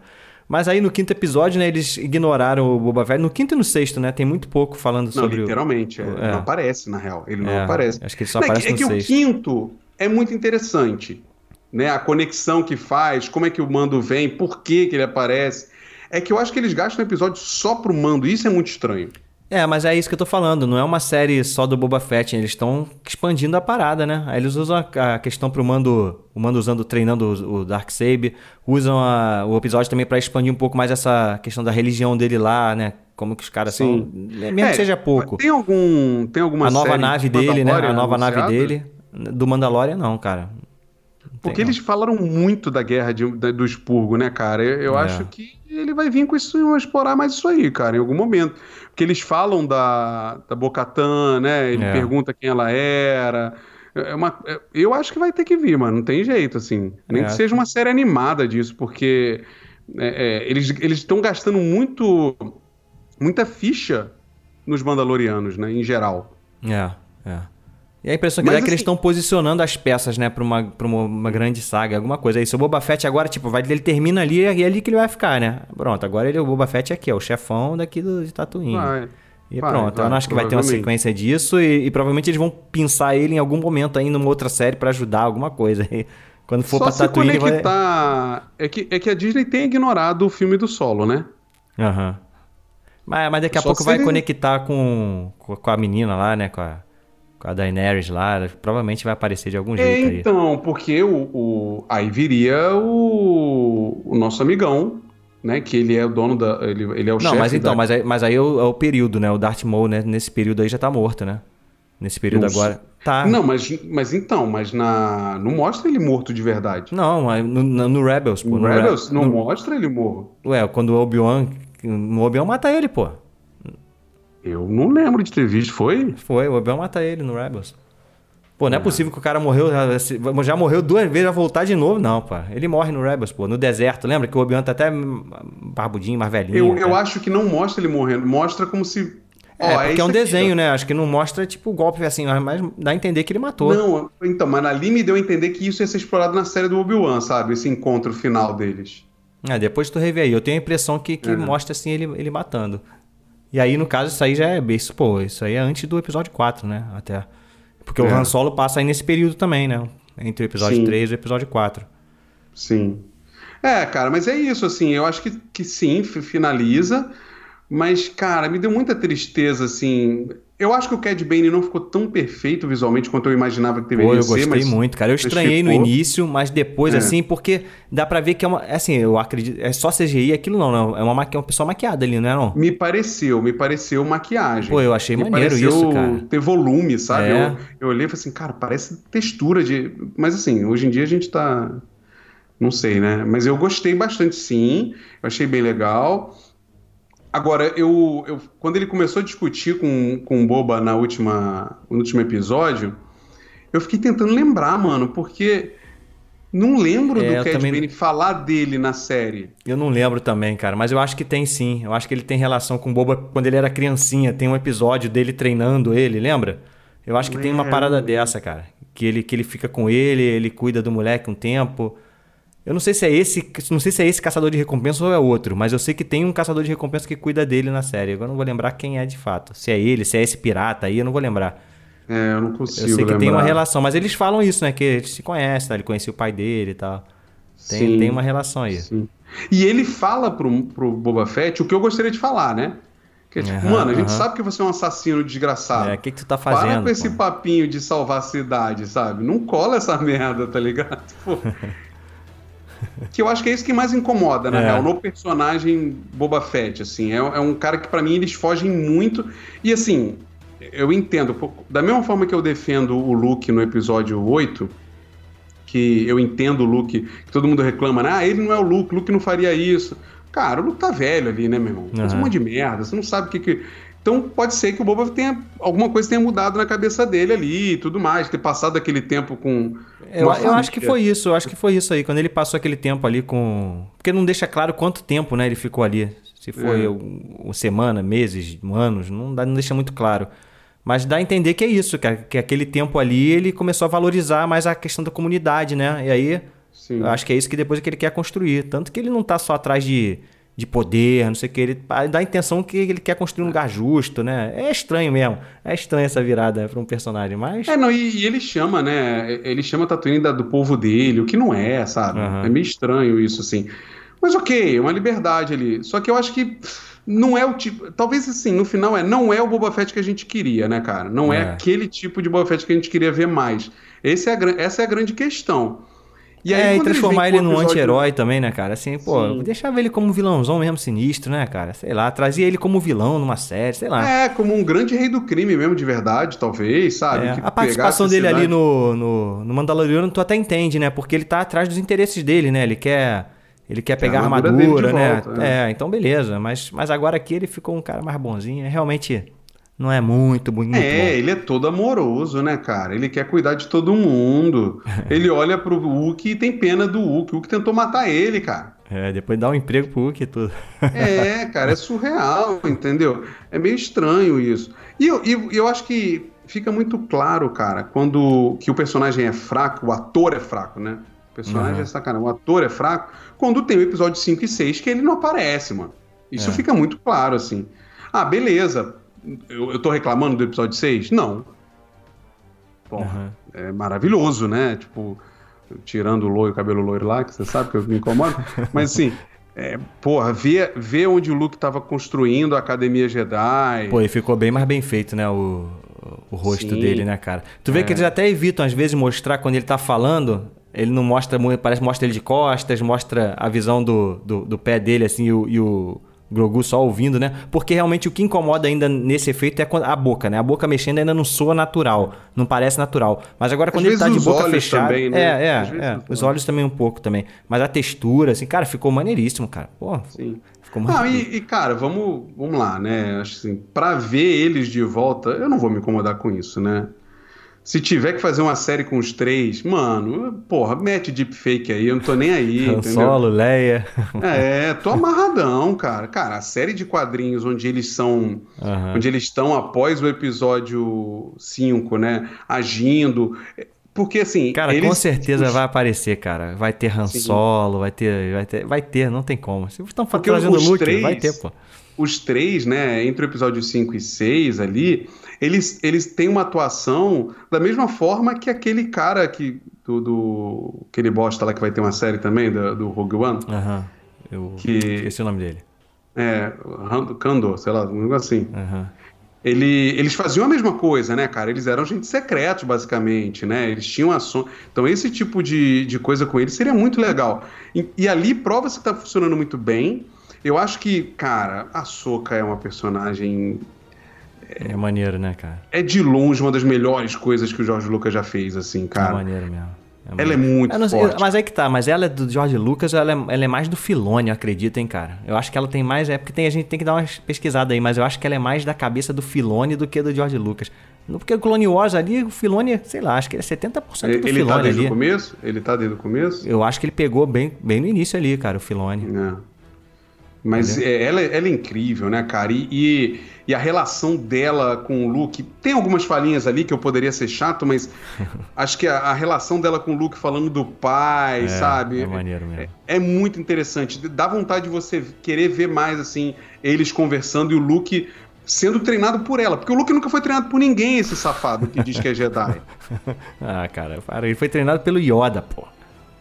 Mas aí no quinto episódio, né, eles ignoraram o Boba Fett. No quinto e no sexto, né? Tem muito pouco falando Não, sobre o- literalmente. é, É. Não aparece, na real. Ele não É, aparece. acho que ele só Não, é aparece que, é que o sexto. quinto é muito interessante. Né? A conexão que faz, como é que o mando vem, por que, que ele aparece. É que eu acho que eles gastam um episódio só pro mando. Isso é muito estranho. É, mas é isso que eu tô falando. Não é uma série só do Boba Fett. Eles estão expandindo a parada, né? Aí eles usam a, a questão pro mando, o mando usando, treinando o, o Darksaber. Usam a- o episódio também pra expandir um pouco mais essa questão da religião dele lá, né? Como que os caras são. Sim. Mesmo É, que seja pouco. Tem algum. Tem alguma A nova nave de dele, né? A nova nave dele. Do Mandalorian, não, cara. Porque eles falaram muito da guerra de- da- do expurgo, né, cara? Eu, eu É. acho que ele vai vir com isso, explorar mais isso aí, cara, em algum momento. Porque eles falam da, da Bocatã, né? Ele É. pergunta quem ela era. É uma, é- eu acho que vai ter que vir, mano. Não tem jeito, assim. Nem É. que seja uma série animada disso, porque é, é, eles estão gastando muito. muita ficha nos Mandalorianos, né? Em geral. É, é. E a impressão que dá é que eles assim- estão posicionando as peças, né, pra uma, pra uma, uma grande saga, alguma coisa. Aí, se o Boba Fett agora, tipo, vai, ele termina ali e é ali que ele vai ficar, né? Pronto, agora ele, o Boba Fett é aqui, é o chefão daqui do, de Tatooine. Vai. E Vai, pronto, eu vai, não acho que vai ter uma sequência disso e, e provavelmente eles vão pensar ele em algum momento aí numa outra série pra ajudar alguma coisa. E quando for Só pra se Tatooine, vai... conectar. É, que, é que a Disney tem ignorado o filme do solo, né? Aham. Mas, mas daqui a Só pouco vai ele- conectar com, com com a menina lá, né? Com a, com a Daenerys lá. ela Provavelmente vai aparecer de algum É, jeito aí. então, porque o, o- aí viria o, o nosso amigão, né? Que ele é o dono da. Ele, ele é o Não, chefe. mas então, da... mas aí, mas aí é o, é o período, né? O Darth Maul, né? Nesse período aí já tá morto, né? Nesse período Não agora. Tá. Não, mas, mas então, mas na. Não mostra ele morto de verdade. Não, mas no, no- no Rebels, pô. No no Rebels Re- não no- mostra ele morto. Ué, quando o Obi-Wan. O Obi-Wan mata ele, pô. Eu não lembro de ter visto, foi? Foi, o Obi-Wan mata ele no Rebels. Pô, não é possível que o cara morreu, já, morreu duas vezes, vai voltar de novo. Não, pô. Ele morre no Rebels, pô. No deserto, lembra que o Obi-Wan tá até barbudinho, mais velhinho. Eu, eu acho que não mostra ele morrendo. Mostra como se. É, Ó, porque é isso um aqui, desenho, ó. né? Acho que não mostra, tipo, o golpe assim, mas dá a entender que ele matou. Não, então, mas ali me deu a entender que isso ia ser explorado na série do Obi-Wan, sabe? Esse encontro final deles. É, depois tu revê aí. Eu tenho a impressão que, que Uhum. mostra assim ele, ele matando. E aí, no caso, isso aí já é. Isso, pô, isso aí é antes do episódio 4, né? Até. Porque o É. Han Solo passa aí nesse período também, né? Entre o episódio Sim. 3 e o episódio 4. Sim. É, cara, mas é isso, assim, eu acho que, que sim, fi- finaliza, mas, cara, me deu muita tristeza, assim, Eu acho que o Cad Bane não ficou tão perfeito visualmente quanto eu imaginava que deveria Pô, eu ser. gostei mas- muito, cara. Eu estranhei no início, mas depois, É. assim, porque dá pra ver que é uma. Assim, eu acredito. É só CGI aquilo não, não. É uma, maqui... uma pessoa maquiada ali, não é não? Me pareceu, me pareceu maquiagem. Pô, eu achei me maneiro isso, cara. ter volume, sabe? É. Eu, eu olhei e falei assim, cara, parece textura de. Mas assim, hoje em dia a gente tá. Não sei, né? Mas eu gostei bastante, sim. Eu achei bem legal. Agora, eu, eu quando ele começou a discutir com, com o Boba na última, no último episódio, eu fiquei tentando lembrar, mano, porque não lembro É, do Cad também- Bane falar dele na série. Eu não lembro também, cara, mas eu acho que tem sim. Eu acho que ele tem relação com o Boba quando ele era criancinha. Tem um episódio dele treinando ele, lembra? Eu acho que tem uma É, parada dessa, cara. Que ele, que ele fica com ele, ele cuida do moleque um tempo. Eu não sei se é esse, não sei se é esse caçador de recompensa ou é outro, mas eu sei que tem um caçador de recompensa que cuida dele na série. Agora eu não vou lembrar quem é de fato. Se é ele, se é esse pirata aí, eu não vou lembrar. É, eu não consigo Eu sei que lembrar. tem uma relação, mas eles falam isso, né? Que eles se conhecem, tá? Ele conhecia o pai dele e tal. Tem, Sim. tem uma relação aí. Sim. E ele fala pro, pro Boba Fett o que eu gostaria de falar, né? Que é tipo, Aham, mano, a gente aham. sabe que você é um assassino desgraçado. É, o que, que tu tá Para fazendo? com esse pô? papinho de salvar a cidade, sabe? Não cola essa merda, tá ligado? Pô. que eu acho que é isso que mais incomoda, na É. real, no personagem Boba Fett, assim. É, é um cara que, pra mim, eles fogem muito. E, assim, eu entendo. Da mesma forma que eu defendo o Luke no episódio 8, que eu entendo o Luke, que todo mundo reclama, né? Ah, ele não é o Luke, o Luke não faria isso. Cara, o Luke tá velho ali, né, meu irmão? Faz um Aham. monte de merda, você não sabe o que que... Então pode ser que o Boba tenha... Alguma coisa tenha mudado na cabeça dele ali e tudo mais, ter passado aquele tempo com... Eu, eu acho que foi isso, eu acho que foi isso aí. Quando ele passou aquele tempo ali com. Porque não deixa claro quanto tempo né, ele ficou ali. Se foi É. um- uma semana, meses, anos, não, dá, não deixa muito claro. Mas dá a entender que é isso, cara, que aquele tempo ali ele começou a valorizar mais a questão da comunidade, né? E aí, Sim. eu acho que é isso que depois que ele quer construir. Tanto que ele não tá só atrás de, de poder, não sei o que, ele dá a intenção que ele quer construir um lugar justo, né? É estranho mesmo. É estranho essa virada para um personagem, mas. É, não, e, e ele chama, né? Ele chama Tatooine da- do povo dele, o que não é, sabe? Aham. É meio estranho isso, assim. Mas ok, é uma liberdade ali. Só que eu acho que não é o tipo. Talvez assim, no final é. Não é o Boba Fett que a gente queria, né, cara? Não é, É. aquele tipo de Boba Fett que a gente queria ver mais. Esse é a, essa é a grande questão. E aí, é, e transformar ele o num episódio- anti-herói também, né, cara? Assim, pô, Sim. deixava ele como vilãozão mesmo, sinistro, né, cara? Sei lá, trazia ele como vilão numa série, sei lá. É, como um grande rei do crime mesmo, de verdade, talvez, sabe? É, Que a participação dele ali no, no, no Mandaloriano, tu até entende, né? Porque ele tá atrás dos interesses dele, né? Ele quer. Ele quer pegar a a armadura, armadura né? volta, é. então beleza. Mas, mas agora aqui ele ficou um cara mais bonzinho. Realmente não é muito bonito. É, ele é todo amoroso, né, cara? Ele quer cuidar de todo mundo. ele olha pro Hulk e tem pena do Hulk. O Hulk tentou matar ele, cara. É, depois dá um emprego pro Hulk e tudo. É, cara, é surreal, entendeu? É meio estranho isso. E eu, e eu acho que fica muito claro, cara, quando que o personagem é fraco, o ator é fraco, né? O personagem Uhum. é sacanagem, o ator é fraco, quando tem o episódio 5 e 6 que ele não aparece, mano. Isso É. fica muito claro, assim. Ah, beleza. Eu, eu tô reclamando do episódio 6? Não. Porra, Uhum. é maravilhoso, né? Tipo, tirando o loiro, o cabelo loiro lá, que você sabe que eu me incomodo. Mas assim, é, porra, ver, ver onde o Luke tava construindo a Academia Jedi. Pô, e ficou bem mais bem feito, né? O, o rosto Sim. dele, né, cara? Tu vê É. que eles até evitam, às vezes, mostrar quando ele tá falando. Ele não mostra muito, parece que mostra ele de costas, mostra a visão do, do, do pé dele, assim, e o, e o Grogu só ouvindo, né? Porque realmente o que incomoda ainda nesse efeito é a boca, né? A boca mexendo ainda não soa natural, não parece natural. Mas agora quando ele vezes tá de boca fechada. também, né? É, é, Às é. os Os olhos. também um pouco também. Mas a textura, assim, cara, ficou maneiríssimo, cara. Pô, Sim. ficou muito. Não, e, e, cara, vamos, vamos lá, né? Acho assim, pra ver eles de volta, eu não vou me incomodar com isso, né? Se tiver que fazer uma série com os três, mano, porra, mete deepfake aí, eu não tô nem aí, Han entendeu? Solo, Leia. É, tô amarradão, cara. Cara, a série de quadrinhos onde eles são. Aham. Onde eles estão após o episódio 5, né? Agindo. Porque assim. Cara, eles, com certeza os- vai aparecer, cara. Vai ter Han Sim. Solo, vai ter, vai ter, vai ter, não tem como. Se estão trazendo os Luke, três- vai ter, pô. Os três, né? Entre o episódio 5 e 6 ali, eles, eles têm uma atuação da mesma forma que aquele cara que. Do, do- aquele bosta lá que vai ter uma série também, do, do Rogue One. Aham. Eu Que- esqueci o nome dele. É, Kandor, sei lá, um negócio assim. Ele, eles faziam a mesma coisa, né, cara? Eles eram gente secretos, basicamente, né? Eles tinham ações. Então, esse tipo de, de coisa com eles seria muito legal. E, e ali prova-se que tá funcionando muito bem. Eu acho que, cara, a Soca é uma personagem. É maneiro, né, cara? É de longe uma das melhores coisas que o Jorge Lucas já fez, assim, É cara. maneiro mesmo. É ela é muito não forte. mas aí que tá, mas ela é do George Lucas, ela é, ela é mais do Filone, eu acredito, hein, cara. Eu acho que ela tem mais. É porque tem, a gente tem que dar uma pesquisada aí, mas eu acho que ela é mais da cabeça do Filone do que do George Lucas. Não Porque o Clone Wars ali, o Filone, sei lá, acho que ele é 70% do Ele, ele tá Filone desde ali. o começo? Ele tá desde o começo? Eu acho que ele pegou bem, bem no início ali, cara, o Filone. É. Mas é, ela, ela é incrível, né, cara? E, e, e a relação dela com o Luke. Tem algumas falhinhas ali que eu poderia ser chato, mas acho que a, a relação dela com o Luke falando do pai, sabe? É maneiro mesmo. É, é muito interessante. Dá vontade de você querer ver mais, assim, eles conversando e o Luke sendo treinado por ela. Porque o Luke nunca foi treinado por ninguém, esse safado que diz que é Jedi. Ah, cara, para, ele foi treinado pelo Yoda, pô.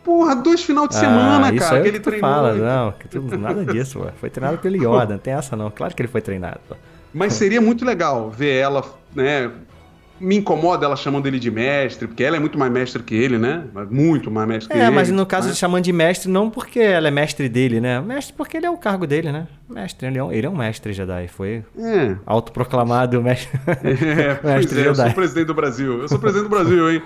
Porra, dois final de semana, ah, isso cara, aí que é ele que tu treinou. fala, não, que tu- nada disso, pô. Foi treinado pelo Yoda, não tem essa não. Claro que ele foi treinado, pô. Mas seria muito legal ver ela, né? Me incomoda ela chamando ele de mestre, porque ela é muito mais mestre que ele, né? Muito mais mestre que ele. É, mas no caso né? de chamando de mestre, não porque ela é mestre dele, né? Mestre porque ele é o cargo dele, né? Mestre, ele é um, ele é um mestre Jedi. Foi É. autoproclamado mestre, É, mestre é, eu sou Jedi. presidente do Brasil. Eu sou presidente do Brasil, hein?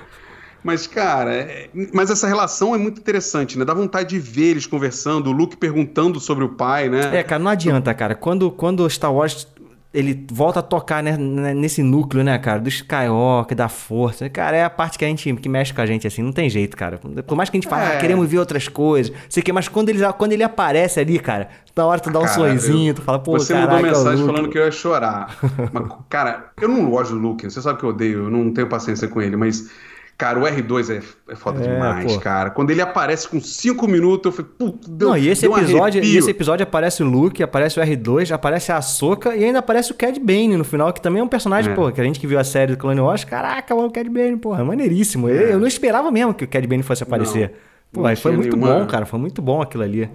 Mas, cara, é- mas essa relação é muito interessante, né? Dá vontade de ver eles conversando, o Luke perguntando sobre o pai, né? É, cara, não adianta, cara. Quando, quando Star Wars ele volta a tocar né, né, nesse núcleo, né, cara, do Skywalker, da força. Cara, é a parte que a gente que mexe com a gente assim, não tem jeito, cara. Por mais que a gente fale, É. ah, queremos ver outras coisas, sei que, mas quando ele, quando ele aparece ali, cara, na hora tu dá um Cara, sorrisinho, eu- tu fala, pô, Você caraca, mandou é mensagem falando que eu ia chorar. Mas, cara, eu não gosto do Luke, você sabe que eu odeio, eu não tenho paciência com ele, mas. Cara, o R2 é, é foda É, demais, pô. cara. Quando ele aparece com 5 minutos, eu falei, puta, deu, Não, e esse deu um episódio, e esse episódio aparece o Luke, aparece o R2, aparece a Ahsoka e ainda aparece o Cad Bane no final, que também é um personagem, É. pô, que a gente que viu a série do Clone Wars, caraca, o Cad Bane, pô, é maneiríssimo. Eu, eu não esperava mesmo que o Cad Bane fosse aparecer. pô, não foi muito nenhuma- bom, cara, foi muito bom aquilo ali.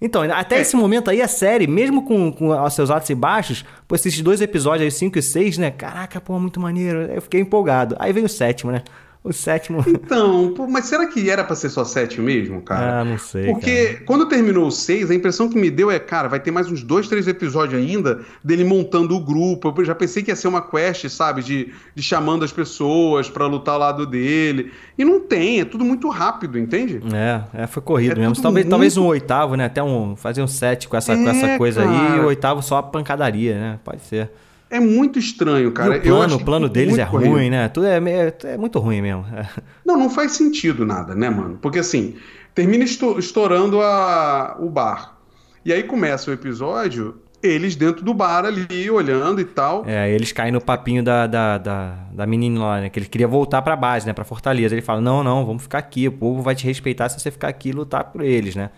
Então, É. até esse momento aí, a série, mesmo com, com os seus altos e baixos, pô, esses dois episódios aí, 5 e 6, né? Caraca, pô, muito maneiro. Eu fiquei empolgado. Aí veio o sétimo, né? O sétimo. Então, mas será que era pra ser só 7 mesmo, cara? Ah, não sei. Porque quando terminou o 6, a impressão que me deu é, cara, vai ter mais uns dois, três episódios ainda dele montando o grupo. Eu já pensei que ia ser uma quest, sabe? De, de chamando as pessoas pra lutar ao lado dele. E não tem, é tudo muito rápido, entende? É, é, foi corrido É mesmo. Talvez, muito- talvez um oitavo, né? Até um. Fazer um set com essa, com essa É, coisa aí e cara. o oitavo só a pancadaria, né? Pode ser. É muito estranho, cara. e o plano, o plano deles é corrido. ruim, né? Tudo é, meio- é muito ruim mesmo. É. Não, não faz sentido nada, né, mano? Porque assim, termina esto- estourando a, o bar. E aí começa o episódio, eles dentro do bar ali, olhando e tal. É, eles caem no papinho da, da, da, da menina lá, né? Que ele queria voltar pra base, né? Pra Fortaleza. Ele fala: Não, não, vamos ficar aqui. O povo vai te respeitar se você ficar aqui e lutar por eles, né?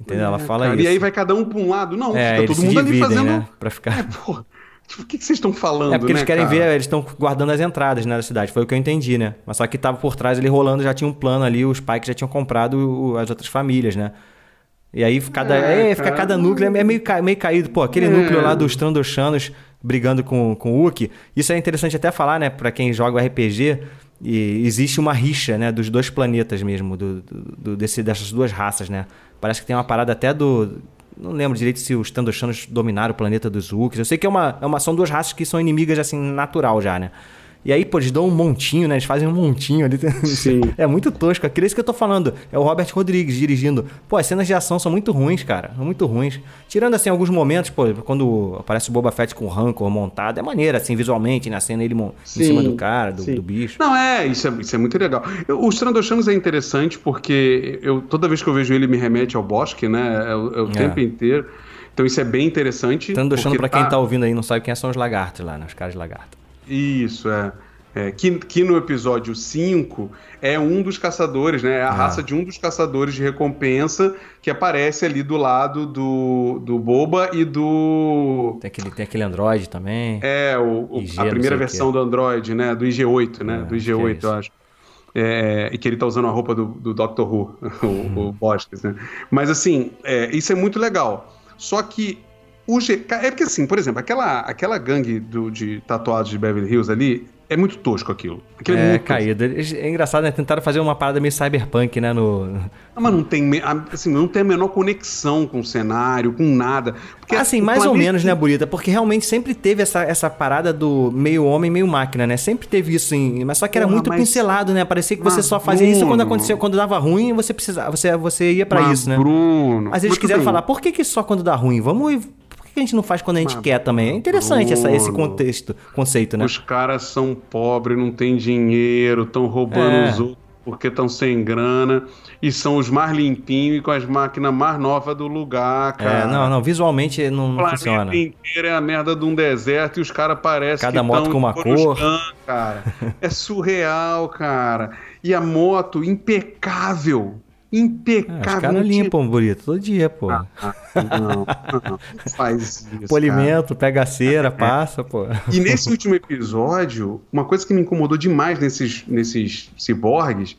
Entendeu? Ela É, fala cara, isso. E aí vai cada um pra um lado. Não, é, fica eles todo mundo ali dividem, fazendo. né? Pra ficar. É, porra. Tipo, o que, que vocês estão falando, É porque eles né, querem cara? ver, eles estão guardando as entradas né, da cidade, foi o que eu entendi, né? Mas só que tava por trás ele rolando, já tinha um plano ali, os pais que já tinham comprado as outras famílias, né? E aí cada, É, é, fica cada núcleo é meio, meio caído. Pô, aquele É. núcleo lá dos Trandoshanos brigando com, com o Wookie, isso é interessante até falar, né? Pra quem joga o RPG, e existe uma rixa, né? Dos dois planetas mesmo, do, do- do- desse, dessas duas raças, né? Parece que tem uma parada até do... Não lembro direito se os Trandoshanos dominaram o planeta dos Wookiees. Eu sei que é uma, é uma, são duas raças que são inimigas, assim, natural já, né? E aí, pô, eles dão um montinho, né? Eles fazem um montinho ali. Sim. É muito tosco. Aquilo é isso que eu tô falando. É o Robert Rodrigues dirigindo. Pô, as cenas de ação são muito ruins, cara. São muito ruins. Tirando, assim, alguns momentos, pô, quando aparece o Boba Fett com o Rancor montado. É maneiro, assim, visualmente, na cena ele mon- em Sim, cima do cara, do, sim. do bicho. Não, é isso, é, isso é muito legal. Eu- Os Trandoshanos é interessante porque eu, toda vez que eu vejo ele me remete ao bosque, né? É, o, é o É. tempo inteiro. Então isso é bem interessante. Estando deixando porque pra quem tá ouvindo aí não sabe quem são os lagartos lá, né? Os caras de lagarto. Isso, é. É, que, que no episódio 5 é um dos caçadores, né? É a Ah. raça de um dos caçadores de recompensa que aparece ali do lado do, do Boba e do. Tem aquele, tem aquele androide também. É, o, o- IG, a primeira versão do Android, né? Do IG-8, né? É, do acho que é IG-8, isso. eu acho. É, e que ele tá usando a roupa do, do Doctor Who, o, o Bosques, né? Mas assim, é, isso é muito legal. Só que O. É porque assim, por exemplo, aquela, aquela gangue do, de tatuados de Beverly Hills ali, é muito tosco aquilo. aquilo é, muito caído. É engraçado, né? Tentaram fazer uma parada meio cyberpunk, né? No... Não, mas não tem, assim, não tem a menor conexão com o cenário, com nada. Porque, assim, mais planeta... ou menos, né, Burita? Porque realmente sempre teve essa, essa parada do meio homem, meio máquina, né? Sempre teve isso, em... mas só que era Porra, muito mas... pincelado, né? Parecia que você só fazia Bruno... isso quando aconteceu, quando dava ruim, você precisava, você, você ia para isso, né? Bruno. Mas eles quiseram bem. falar, por que, que só quando dá ruim? Vamos que a gente não faz quando a gente Mas, quer também? É interessante essa, esse contexto, conceito, né? Os caras são pobres, não têm dinheiro, estão roubando é. os outros porque estão sem grana e são os mais limpinhos e com as máquinas mais novas do lugar, é, cara. É, não, não, visualmente não, não funciona. O inteiro é a merda de um deserto e os caras parecem Cada moto com uma cor. cara. é surreal, cara. E a moto impecável impecável. É, os caras limpam bonito todo dia, pô. Ah, não, não, faz isso. Polimento, cara. pega a cera, é. passa, pô. E nesse último episódio, uma coisa que me incomodou demais nesses, nesses ciborgues,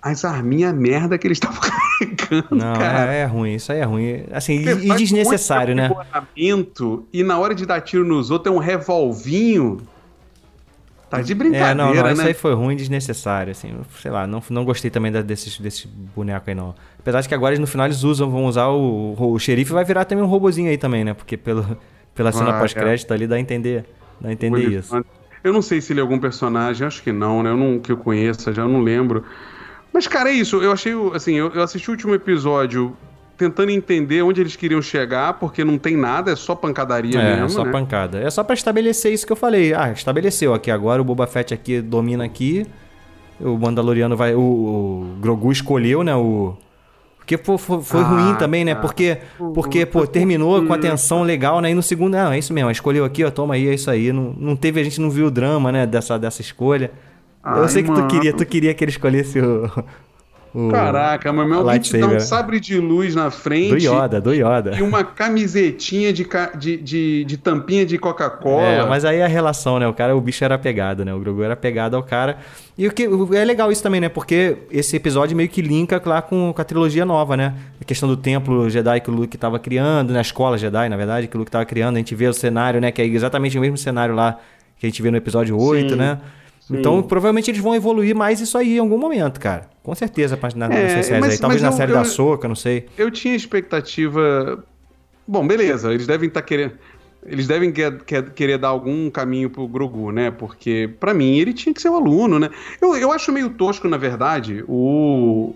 as arminhas merda que eles estavam carregando. Não, cara. É, é, ruim, isso aí é ruim. Assim, e, e desnecessário, né? E na hora de dar tiro nos outros é um revolvinho Tá de brincadeira, é, não, não, né? isso aí foi ruim desnecessário, assim. Sei lá, não, não gostei também da, desses, desse boneco aí, não. Apesar de que agora no final eles usam, vão usar o, o, o xerife vai virar também um robozinho aí também, né? Porque pelo, pela cena ah, pós-crédito é. ali dá a entender, dá a entender isso. Eu não sei se ele é algum personagem, acho que não, né? Eu não, que eu conheça, já não lembro. Mas, cara, é isso. Eu achei, assim, eu, eu assisti o último episódio tentando entender onde eles queriam chegar, porque não tem nada, é só pancadaria é, mesmo. É só né? pancada. É só para estabelecer isso que eu falei. Ah, estabeleceu aqui agora o Boba Fett aqui domina aqui. O Mandaloriano vai. O, o Grogu escolheu, né? O. Porque foi, foi, ah, ruim também, né? Porque, porque pô, terminou com a tensão legal, né? E no segundo, não, é isso mesmo, escolheu aqui, ó, toma aí, é isso aí. Não, não teve, a gente não viu o drama, né? Dessa, dessa escolha. Ai, eu sei que tu queria, tu queria que ele escolhesse o, Caraca, mas meu te dá um sabre de luz na frente. Do Yoda, do Yoda. E uma camisetinha de, de, de, de tampinha de Coca-Cola. É, mas aí a relação, né? O cara, o bicho era pegado, né? O Grogu era pegado ao cara. E o que é legal isso também, né? Porque esse episódio meio que linka lá com, com a trilogia nova, né? A questão do templo Jedi que o Luke estava criando, na né? escola Jedi, na verdade, que o Luke estava criando. A gente vê o cenário, né? Que é exatamente o mesmo cenário lá que a gente vê no episódio 8, Sim. né? Sim. Então, provavelmente eles vão evoluir mais isso aí em algum momento, cara. Com certeza, na, é, mas, aí. Talvez na série eu, da Soca, não sei. Eu tinha expectativa. Bom, beleza, eles devem estar tá querendo. Eles devem quer, quer, querer dar algum caminho pro Grogu, né? Porque, para mim, ele tinha que ser o um aluno, né? Eu, eu acho meio tosco, na verdade, o,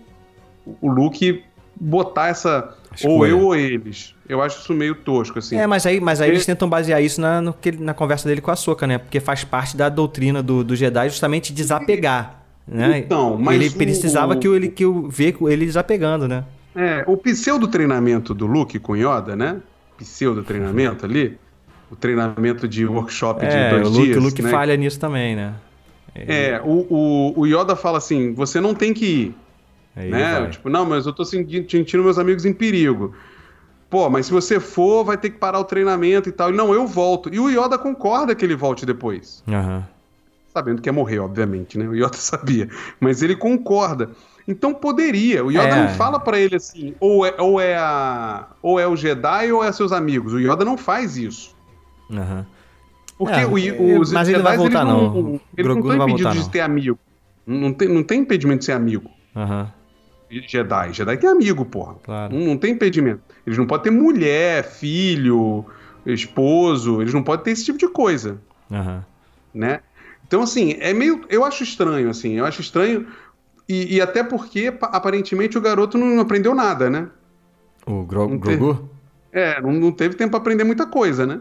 o Luke botar essa. Ou eu ou eles. Eu acho isso meio tosco, assim. É, mas aí, mas aí eles tentam basear isso na, no, na conversa dele com a Soca, né? Porque faz parte da doutrina do, do Jedi justamente desapegar. Né? Então, mas ele precisava o, que, ele, que eu ver ele desapegando, né? É, o pseudo treinamento do Luke com Yoda, né? Pseudo treinamento ali, o treinamento de workshop é, de dois o Luke, dias. O Luke né? falha nisso também, né? Ele... É, o, o, o Yoda fala assim: você não tem que ir. Aí né? Tipo, não, mas eu tô sentindo meus amigos em perigo. Pô, mas se você for, vai ter que parar o treinamento e tal. Não, eu volto. E o Yoda concorda que ele volte depois. Uhum. Sabendo que ia morrer, obviamente, né? O Yoda sabia. Mas ele concorda. Então poderia. O Yoda é. não fala para ele assim, ou é, ou, é a, ou é o Jedi ou é seus amigos. O Yoda não faz isso. Uhum. Porque é, o, os mas ele não vai voltar, não. não. Eles não estão impedidos de ter amigo. Não tem, não tem impedimento de ser amigo. Aham. Uhum. Jedi. Jedi tem amigo, porra. Claro. Não, não, tem impedimento. Eles não podem ter mulher, filho, esposo. Eles não podem ter esse tipo de coisa. Uhum. Né? Então, assim, é meio. Eu acho estranho, assim. Eu acho estranho. E, e até porque, aparentemente, o garoto não aprendeu nada, né? O Gro não Grogu? Teve, é, não, não teve tempo pra aprender muita coisa, né?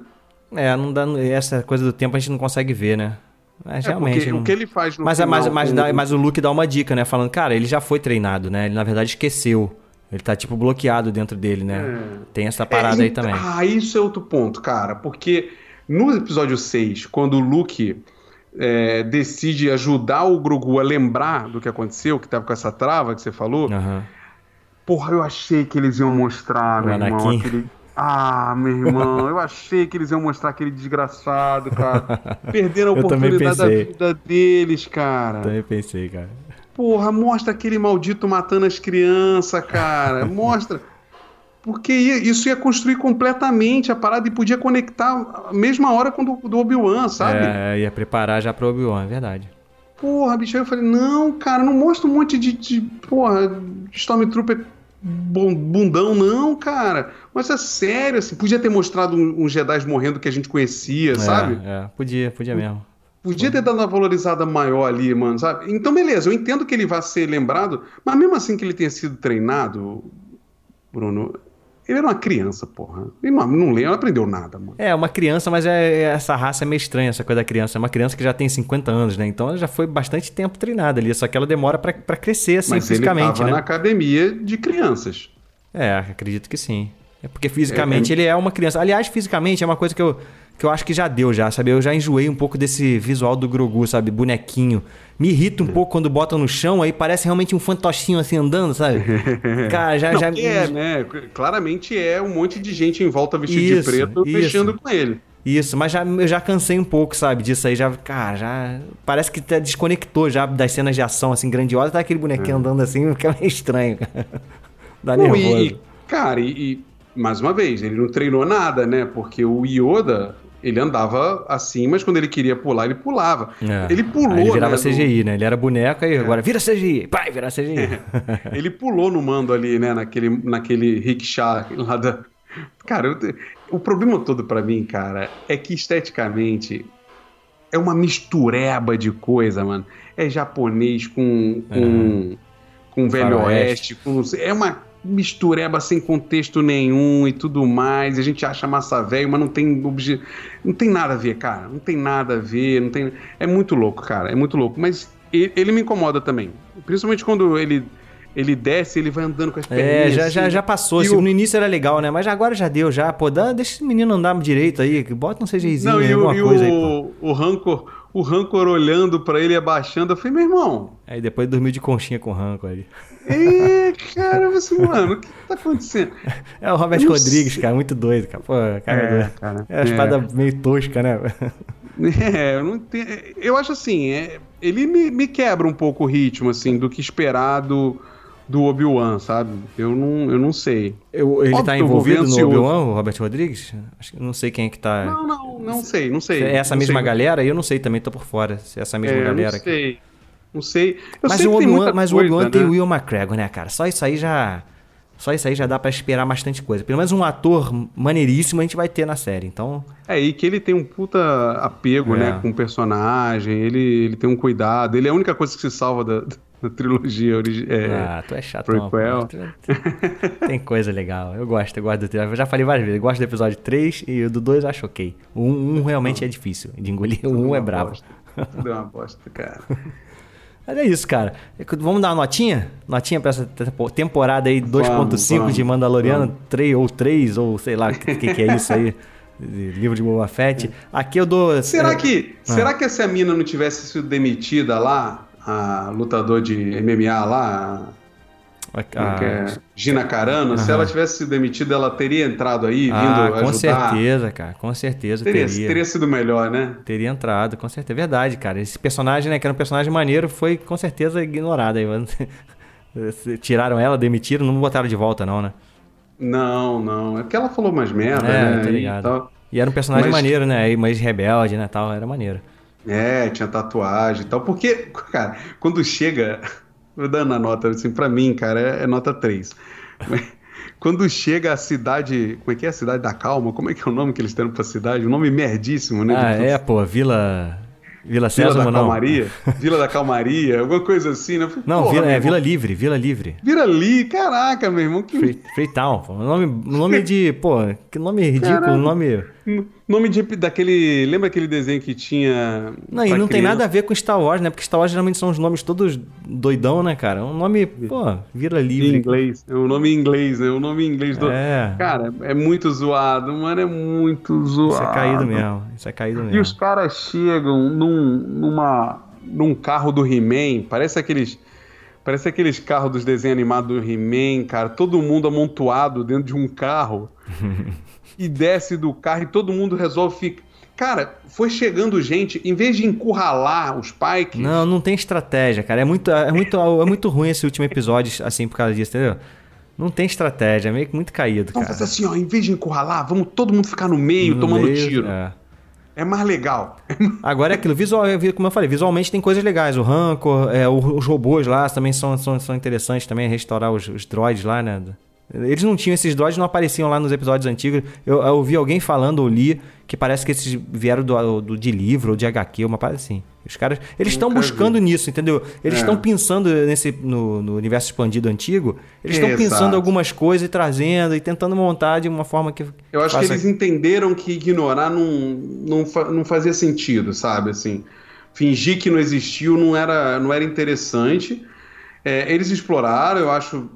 É, não dá, essa coisa do tempo a gente não consegue ver, né? Mas é, realmente. Não... O que ele faz no mas, final, mas, mas, dá, mas o Luke dá uma dica, né? Falando, cara, ele já foi treinado, né? Ele na verdade esqueceu. Ele tá, tipo, bloqueado dentro dele, né? É. Tem essa parada é, aí também. Ah, isso é outro ponto, cara. Porque no episódio 6, quando o Luke é, decide ajudar o Grogu a lembrar do que aconteceu, que tava com essa trava que você falou. Uhum. Porra, eu achei que eles iam mostrar, o meu Anakin. irmão, aquele, ah, meu irmão, eu achei que eles iam mostrar aquele desgraçado, cara. Perderam a oportunidade da vida deles, cara. Também pensei, cara. Porra, mostra aquele maldito matando as crianças, cara. Mostra. Porque ia- isso ia construir completamente a parada e podia conectar a mesma hora com o do, do Obi-Wan, sabe? É, ia preparar já pro Obi-Wan, é verdade. Porra, bicho, aí eu falei, não, cara, não mostra um monte de, de porra, Stormtrooper bundão, não, cara. Mostra sério, assim. Podia ter mostrado um, um Jedi morrendo que a gente conhecia, sabe? É, é, podia, podia mesmo. Podia ter dado uma valorizada maior ali, mano, sabe? Então, beleza, eu entendo que ele vai ser lembrado, mas mesmo assim que ele tenha sido treinado, Bruno, ele era uma criança, porra. Ele não, não leu, não aprendeu nada, mano. É, uma criança, mas é, é- essa raça é meio estranha, essa coisa da criança. É uma criança que já tem 50 anos, né? Então ela já foi bastante tempo treinada ali, só que ela demora pra, pra crescer, assim, mas ele fisicamente, tava né? na academia de crianças. É, acredito que sim. É porque fisicamente ele é uma criança. Aliás, fisicamente é uma coisa que eu, que eu acho que já deu já, sabe? Eu já enjoei um pouco desse visual do Grogu, sabe? Bonequinho. Me irrita um pouco quando botam no chão, aí parece realmente um fantochinho assim andando, sabe? Cara, já... Não, já... é, né? Claramente é um monte de gente em volta vestido de preto isso. mexendo com ele. Isso, mas já, eu já cansei um pouco, sabe, disso aí. Já, cara, já. Parece que até desconectou já das cenas de ação, assim, grandiosa. Tá aquele bonequinho andando assim, fica meio estranho. Dá É. Não, nervoso. e, cara, e, e, mais uma vez, ele não treinou nada, né? Porque o Yoda, ele andava assim, mas quando ele queria pular, ele pulava. É. Ele pulou, Aí ele virava né, do- É. CGI, né? Ele era boneco e agora vira CGI. Pai, vira CGI. Ele pulou no mando ali, né? Naquele, naquele rickshaw lá da. Cara, eu o problema todo pra mim, cara, é que esteticamente é uma mistureba de coisa, mano. É japonês com. com, com Velho. Oeste, com. É uma mistureba sem contexto nenhum e tudo mais. E a gente acha massa velho, mas não tem obje... não tem nada a ver, cara. Não tem nada a ver, não tem. É muito louco, cara. É muito louco. Mas ele, me incomoda também. Principalmente quando ele ele desce, ele vai andando com as É, perninhas. já, já, assim. já passou. E assim, o- No início era legal, né? Mas agora já deu, já. Pô, dá, deixa esse menino andar direito aí. Bota um CGIzinho, Não, e, o, alguma e coisa aí, pô. o, o Rancor, o Rancor olhando pra ele abaixando, eu falei, meu irmão, Aí depois dormiu de conchinha com o Ranco ali. É, cara, você, mano, o que tá acontecendo? É o Robert Eu não Rodrigues, sei. cara, muito doido, cara. Pô, cara, É, doido. cara, É a espada meio tosca, né? É, eu não entendo. Eu acho assim, é, ele me, me quebra um pouco o ritmo, assim, do que esperar do, Obi-Wan, sabe? Eu não, eu não sei. Eu- ele Óbvio tá que eu envolvido no. Obi-Wan, o Robert Rodrigues? Acho que não sei quem é que tá. Não, não, não sei, não sei. Se é essa não mesma sei. galera? Eu não sei também, tô por fora. Se é essa mesma É, eu galera. não aqui. sei. Não sei. Eu Mas sei o tem Obi-Wan muita mas o Obi-Wan tem né? o Will McGregor, né, cara? Só isso aí já. Só isso aí já dá pra esperar bastante coisa. Pelo menos um ator maneiríssimo a gente vai ter na série. Então, É, e que ele tem um puta apego, É. né, com o personagem, ele, ele tem um cuidado, ele é a única coisa que se salva da, da trilogia original. ah, tu é chatão. prequel. pô. Tem coisa legal. Eu gosto, eu gosto do Eu já falei várias vezes. Eu gosto do episódio 3 e o do 2 eu acho ok. O 1 um, realmente é difícil de engolir. O 1 um é brabo. Tudo é uma bosta, cara. Mas é isso, cara. Vamos dar uma notinha? Notinha pra essa tempo- temporada aí 2.5 vamos, de Mandaloriano, vamos. 3 ou 3, ou sei lá o que, que, que é isso aí. Livro de Boba Fett. Aqui eu dou. Será é, que, Ah. será que se a mina não tivesse sido demitida lá, a lutador de MMA lá, a- é? Gina Carano, se Aham. ela tivesse sido demitida, ela teria entrado aí, vindo Ah, com ajudar? certeza, cara. Com certeza Teria, teria. teria sido melhor, né? Teria entrado, com certeza. É verdade, cara. Esse personagem, né, que era um personagem maneiro, foi com certeza ignorado. aí. Tiraram ela, demitiram, não botaram de volta, não, né? Não, não. É porque ela falou mais merda, É, né? e ligado. tal. E era um personagem Mas- maneiro, né? Mais rebelde, né? Tal, era maneiro. É, tinha tatuagem e tal. Porque, cara, quando chega. Dando a nota, assim, pra mim, cara, é, é nota 3. Quando chega a cidade. Como é que é a cidade da calma? Como é que é o nome que eles deram pra cidade? Um nome merdíssimo, né? Ah, De- é, pô, Vila. Vila Vila Sésamo, da não. Calmaria? Vila da Calmaria, alguma coisa assim, né? Falei, Não, Vila, é Vila Livre, Vila Livre. Vira ali, caraca, meu irmão, que Free, Freetown, pô. Nome, nome de. Pô, que nome ridículo, nome. Nome de, daquele. Lembra aquele desenho que tinha. Não, e não tem criança? nada a ver com Star Wars, né? Porque Star Wars geralmente são os nomes todos doidão, né, cara? Um nome, pô, Vila Em Livre. inglês. É um nome em inglês, né? O nome em inglês do. É. Cara, é muito zoado, mano, é muito zoado. Isso é caído mesmo. Isso é caído E mesmo. os caras chegam num, numa, num carro do He-Man, parece aqueles. Parece aqueles carros dos desenhos animados do He-Man, cara. Todo mundo amontoado dentro de um carro. e desce do carro e todo mundo resolve ficar. Cara, foi chegando gente, em vez de encurralar os Pikes. Não, não tem estratégia, cara. É muito, é muito, é muito ruim esse último episódio, assim, por causa disso, entendeu? Não tem estratégia, é meio que muito caído, Vamos cara. fazer assim, ó, em vez de encurralar, vamos todo mundo ficar no meio No tomando meio, tiro. é. É mais legal. Agora é aquilo, visual, como eu falei, visualmente tem coisas legais. O Rancor, é, os robôs lá também são, são, são interessantes também, restaurar os, os droids lá, né? Eles não tinham, esses droids não apareciam lá nos episódios antigos. Eu, eu ouvi alguém falando ou li que parece que esses vieram do, do- de livro ou de HQ, uma parada assim. Os caras, eles estão buscando nisso, entendeu? Eles É. estão pensando nesse no, no universo expandido antigo, eles estão pensando algumas coisas e trazendo e tentando montar de uma forma que Eu acho que faça- eles entenderam que ignorar não, não, não fazia sentido, sabe? Assim, fingir que não existiu não era, não era interessante. É, eles exploraram, eu acho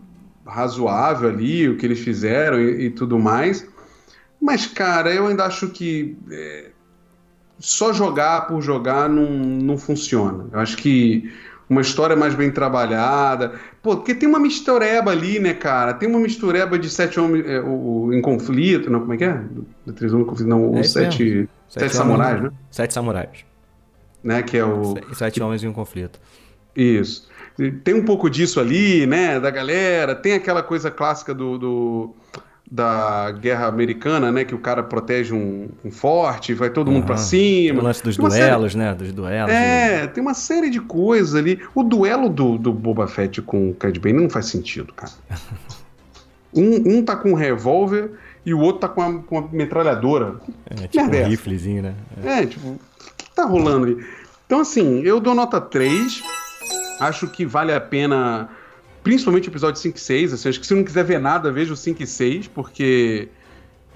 razoável ali o que eles fizeram e, e tudo mais. Mas, cara, eu ainda acho que é, só jogar por jogar não, não funciona. Eu acho que uma história mais bem trabalhada. Pô, porque tem uma mistureba ali, né, cara? Tem uma mistureba de sete homens é, o, o- em conflito. Não, como é que é? Do Três Homens em Conflito. Não, É sete, mesmo. sete, homens- samurais, né? Sete samurais. né? Que é o. Sete homens em um conflito. Isso. Tem um pouco disso ali, né? Da galera. Tem aquela coisa clássica do, do- da guerra americana, né? Que o cara protege um, um forte, vai todo mundo pra Aham. cima. O lance dos uma série- duelos, né? Dos duelos. É, tem uma série de coisas ali. O duelo do, do Boba Fett com o Cad Bane não faz sentido, cara. Um, um tá com um revólver e o outro tá com uma, com uma metralhadora. É, tipo merda é um essa? riflezinho, né? É, tipo, o que tá rolando ali? Então, assim, eu dou nota 3. Acho que vale a pena, principalmente o episódio 5 e 6. Assim, acho que se não quiser ver nada, veja o 5 e 6, porque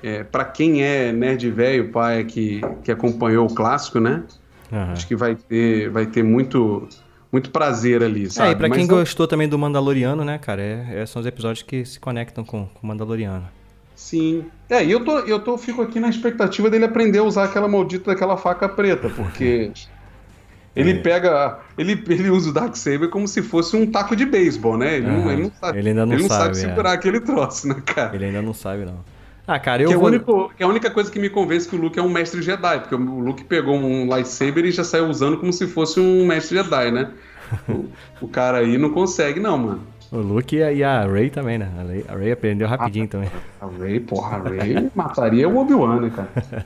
é, para quem é nerd velho, pai que, que acompanhou o clássico, né? Aham. Acho que vai ter, vai ter muito, muito prazer ali, sabe? É, e pra Mas quem eu- gostou também do Mandaloriano, né, cara? É, é- são os episódios que se conectam com, com o Mandaloriano. Sim. É, e eu, tô, eu tô, fico aqui na expectativa dele aprender a usar aquela maldita daquela faca preta, porque ele É. pega. Ele, ele usa o Darksaber como se fosse um taco de beisebol, né? Ele, não, Aham. ele não sabe. Ele ainda não sabe, é. segurar aquele troço, né, cara? Ele ainda não sabe, não. Ah, cara, eu Que é, vou... único, que é a única coisa que me convence que o Luke é um mestre Jedi, porque o Luke pegou um lightsaber e já saiu usando como se fosse um mestre Jedi, né? O, o cara aí não consegue, não, mano. O Luke e a, a Ray também, né? A Ray, a Ray aprendeu rapidinho também. A Ray, porra, a Ray mataria o Obi-Wan, né, cara?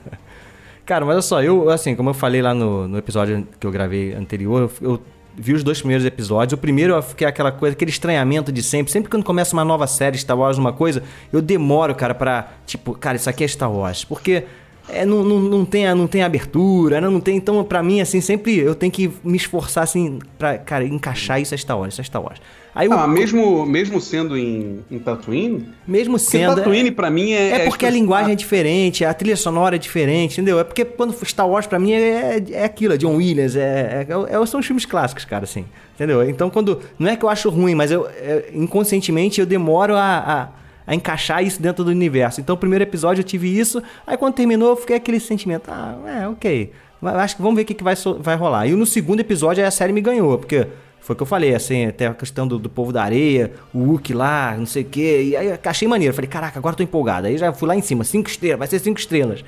Cara, mas olha só, eu, assim, como eu falei lá no, no episódio que eu gravei anterior, eu, eu vi os dois primeiros episódios. O primeiro eu fiquei aquela coisa, aquele estranhamento de sempre. Sempre quando começa uma nova série, Star Wars, uma coisa, eu demoro, cara, pra. Tipo, cara, isso aqui é Star Wars. Porque. É, não, não, não, tem, a- não tem abertura, não, não tem. Então, pra mim, assim, sempre eu tenho que me esforçar, assim, pra, cara, encaixar isso é Star Wars, isso é Star Wars. Aí Ah, mesmo, mesmo sendo em, em Tatooine, mesmo sendo. Tatooine pra mim é... É porque a expressão- linguagem é diferente, a trilha sonora é diferente, entendeu? É porque quando Star Wars pra mim é, é aquilo, é John Williams, é, é- é- são os filmes clássicos, cara, assim, entendeu? Então quando. Não é que eu acho ruim, mas eu é, inconscientemente eu demoro a, a, a encaixar isso dentro do universo. Então o primeiro episódio eu tive isso, aí quando terminou eu fiquei aquele sentimento, ah, é, ok. Acho que vamos ver o que, que vai, vai rolar. E no segundo episódio a série me ganhou, porque. Foi o que eu falei, assim, até a questão do, do povo da areia, o Hulk lá, não sei o quê. E aí achei maneiro. Falei, caraca, agora tô empolgado. Aí já fui lá em cima, cinco estrelas, vai ser cinco estrelas.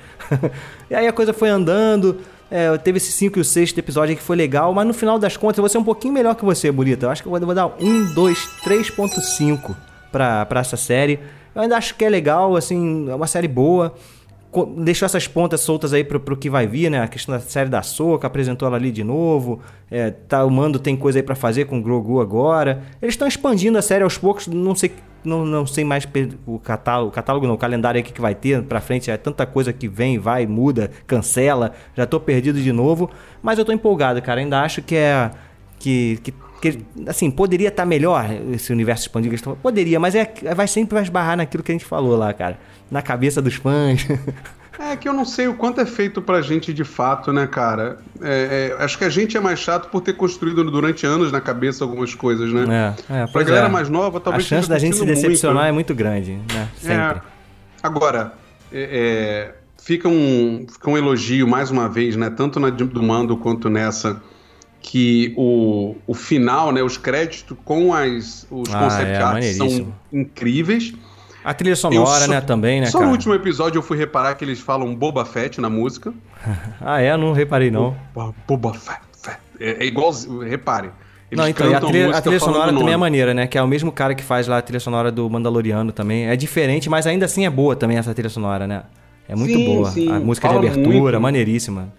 e aí a coisa foi andando. é, teve esse 5 e o sexto episódio aí que foi legal, mas no final das contas eu vou ser um pouquinho melhor que você, Bonita. Eu acho que eu vou, vou dar um, dois, 3.5 pra essa série. Eu ainda acho que é legal, assim, é uma série boa deixou essas pontas soltas aí pro, pro que vai vir, né? A questão da série da Soca, apresentou ela ali de novo. É, tá, o Mando tem coisa aí pra fazer com o Grogu agora. Eles estão expandindo a série aos poucos, não sei, não, não sei mais o catálogo, catálogo não, o calendário aí que, que vai ter pra frente. É tanta coisa que vem, vai, muda, cancela. Já tô perdido de novo. Mas eu tô empolgado, cara. Ainda acho que é. Que, que, que, assim, poderia estar melhor esse universo expandido. que eles Poderia, mas é, vai sempre vai esbarrar naquilo que a gente falou lá, cara. Na cabeça dos fãs. É que eu não sei o quanto é feito pra gente de fato, né, cara? É, é, acho que a gente é mais chato por ter construído durante anos na cabeça algumas coisas, né? É, é, Pra galera é. mais nova, A talvez chance esteja da gente se decepcionar muito. é muito grande, né? Sempre. É. Agora, é, é, fica, um, fica um elogio, mais uma vez, né? Tanto na do Mando quanto nessa, que o, o final, né? Os créditos com as, os Ah, concept é, arts são incríveis. A trilha sonora, só- né, também, né, Só cara? no último episódio eu fui reparar que eles falam Boba Fett na música. Ah, é? Não reparei, não. Boba, Boba Fett, Fett. É, é igual, reparem. Não, então, a trilha, a trilha sonora também é maneira, né? Que é o mesmo cara que faz lá a trilha sonora do Mandaloriano também. É diferente, mas ainda assim é boa também essa trilha sonora, né? É muito sim, boa. Sim. A música Fala de abertura, muito. maneiríssima.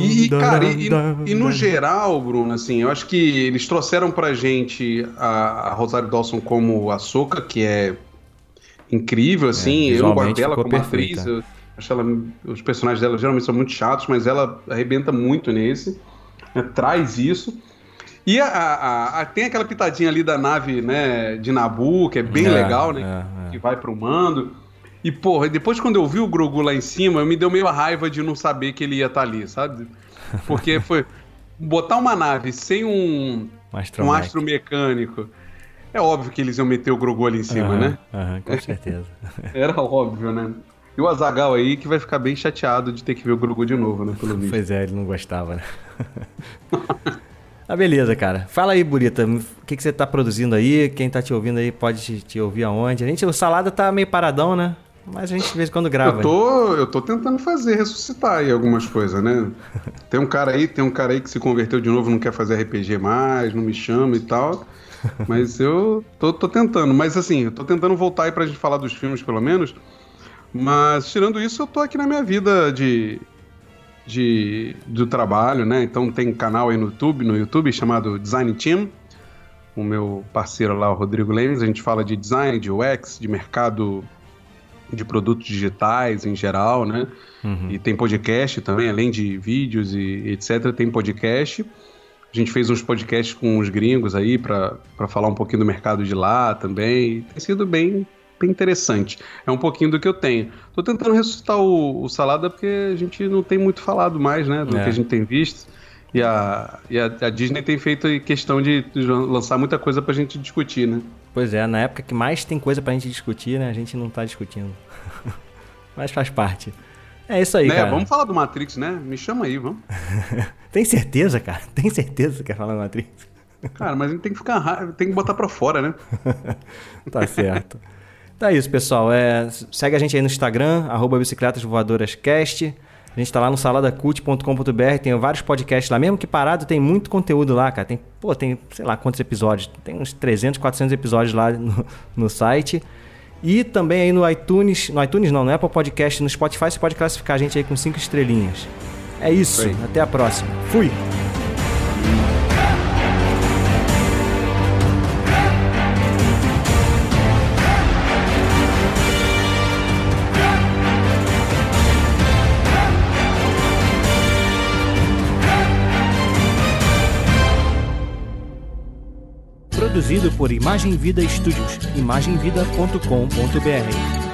E, cara, e, e, no geral, Bruno, assim, eu acho que eles trouxeram pra gente a, a Rosário Dawson como a Soca, que é incrível, é, assim. É, eu gosto dela como perfeita. atriz. Eu acho ela, os personagens dela geralmente são muito chatos, mas ela arrebenta muito nesse. Né, traz isso. E a, a, a, tem aquela pitadinha ali da nave né, de Nabu, que é bem é, legal, né? É, é. que vai pro mando. E, porra, depois quando eu vi o Grogu lá em cima, me deu meio a raiva de não saber que ele ia estar tá ali, sabe? Porque foi botar uma nave sem um, um astro mecânico. É óbvio que eles iam meter o Grogu ali em cima, uhum, né? Uhum, com certeza. Era óbvio, né? E o Azagal aí que vai ficar bem chateado de ter que ver o Grogu de novo, né? Pelo. Pois é, ele não gostava, né? ah, beleza, cara. Fala aí, Burita, o que, que você tá produzindo aí? Quem tá te ouvindo aí pode te, te ouvir aonde? A gente, o Salada tá meio paradão, né? Mas a gente de vez em quando grava. Eu tô, eu tô tentando fazer, ressuscitar aí algumas coisas, né? Tem um cara aí, tem um cara aí que se converteu de novo, não quer fazer RPG mais, não me chama e tal. Mas eu tô, tô tentando. Mas assim, eu tô tentando voltar aí pra gente falar dos filmes, pelo menos. Mas tirando isso, eu tô aqui na minha vida de, de do trabalho, né? Então tem um canal aí no YouTube, no YouTube chamado Design Team. O meu parceiro lá, o Rodrigo Lemes, a gente fala de design, de UX, de mercado de produtos digitais em geral, né? Uhum. E tem podcast também, além de vídeos e etc, tem podcast. A gente fez uns podcasts com os gringos aí para falar um pouquinho do mercado de lá também. Tem sido bem, bem interessante. É um pouquinho do que eu tenho. Tô tentando ressuscitar o, o Salada porque a gente não tem muito falado mais, né? Do é. que a gente tem visto. E a, e a, a, Disney tem feito questão de lançar muita coisa pra gente discutir, né? Pois é, na época que mais tem coisa pra gente discutir, né? A gente não tá discutindo. Mas faz parte. É isso aí, né? cara. Vamos falar do Matrix, né? Me chama aí, vamos. tem certeza, cara? Tem certeza que quer falar do Matrix? Cara, mas a gente tem que ficar tem que botar pra fora, né? tá certo. É isso, pessoal. É, segue a gente aí no Instagram, arroba bicicletasvoadorascast. A gente tá lá no saladacult.com.br, tem vários podcasts lá, mesmo que parado, tem muito conteúdo lá, cara. Tem, pô, tem, sei lá quantos episódios, tem uns 300, 400 episódios lá no, no site. E também aí no iTunes, no iTunes não, no Apple Podcast, no Spotify, você pode classificar a gente aí com cinco estrelinhas. É isso, até a próxima. Fui! Produzido por Imagem Vida Studios, imagemvida.com.br.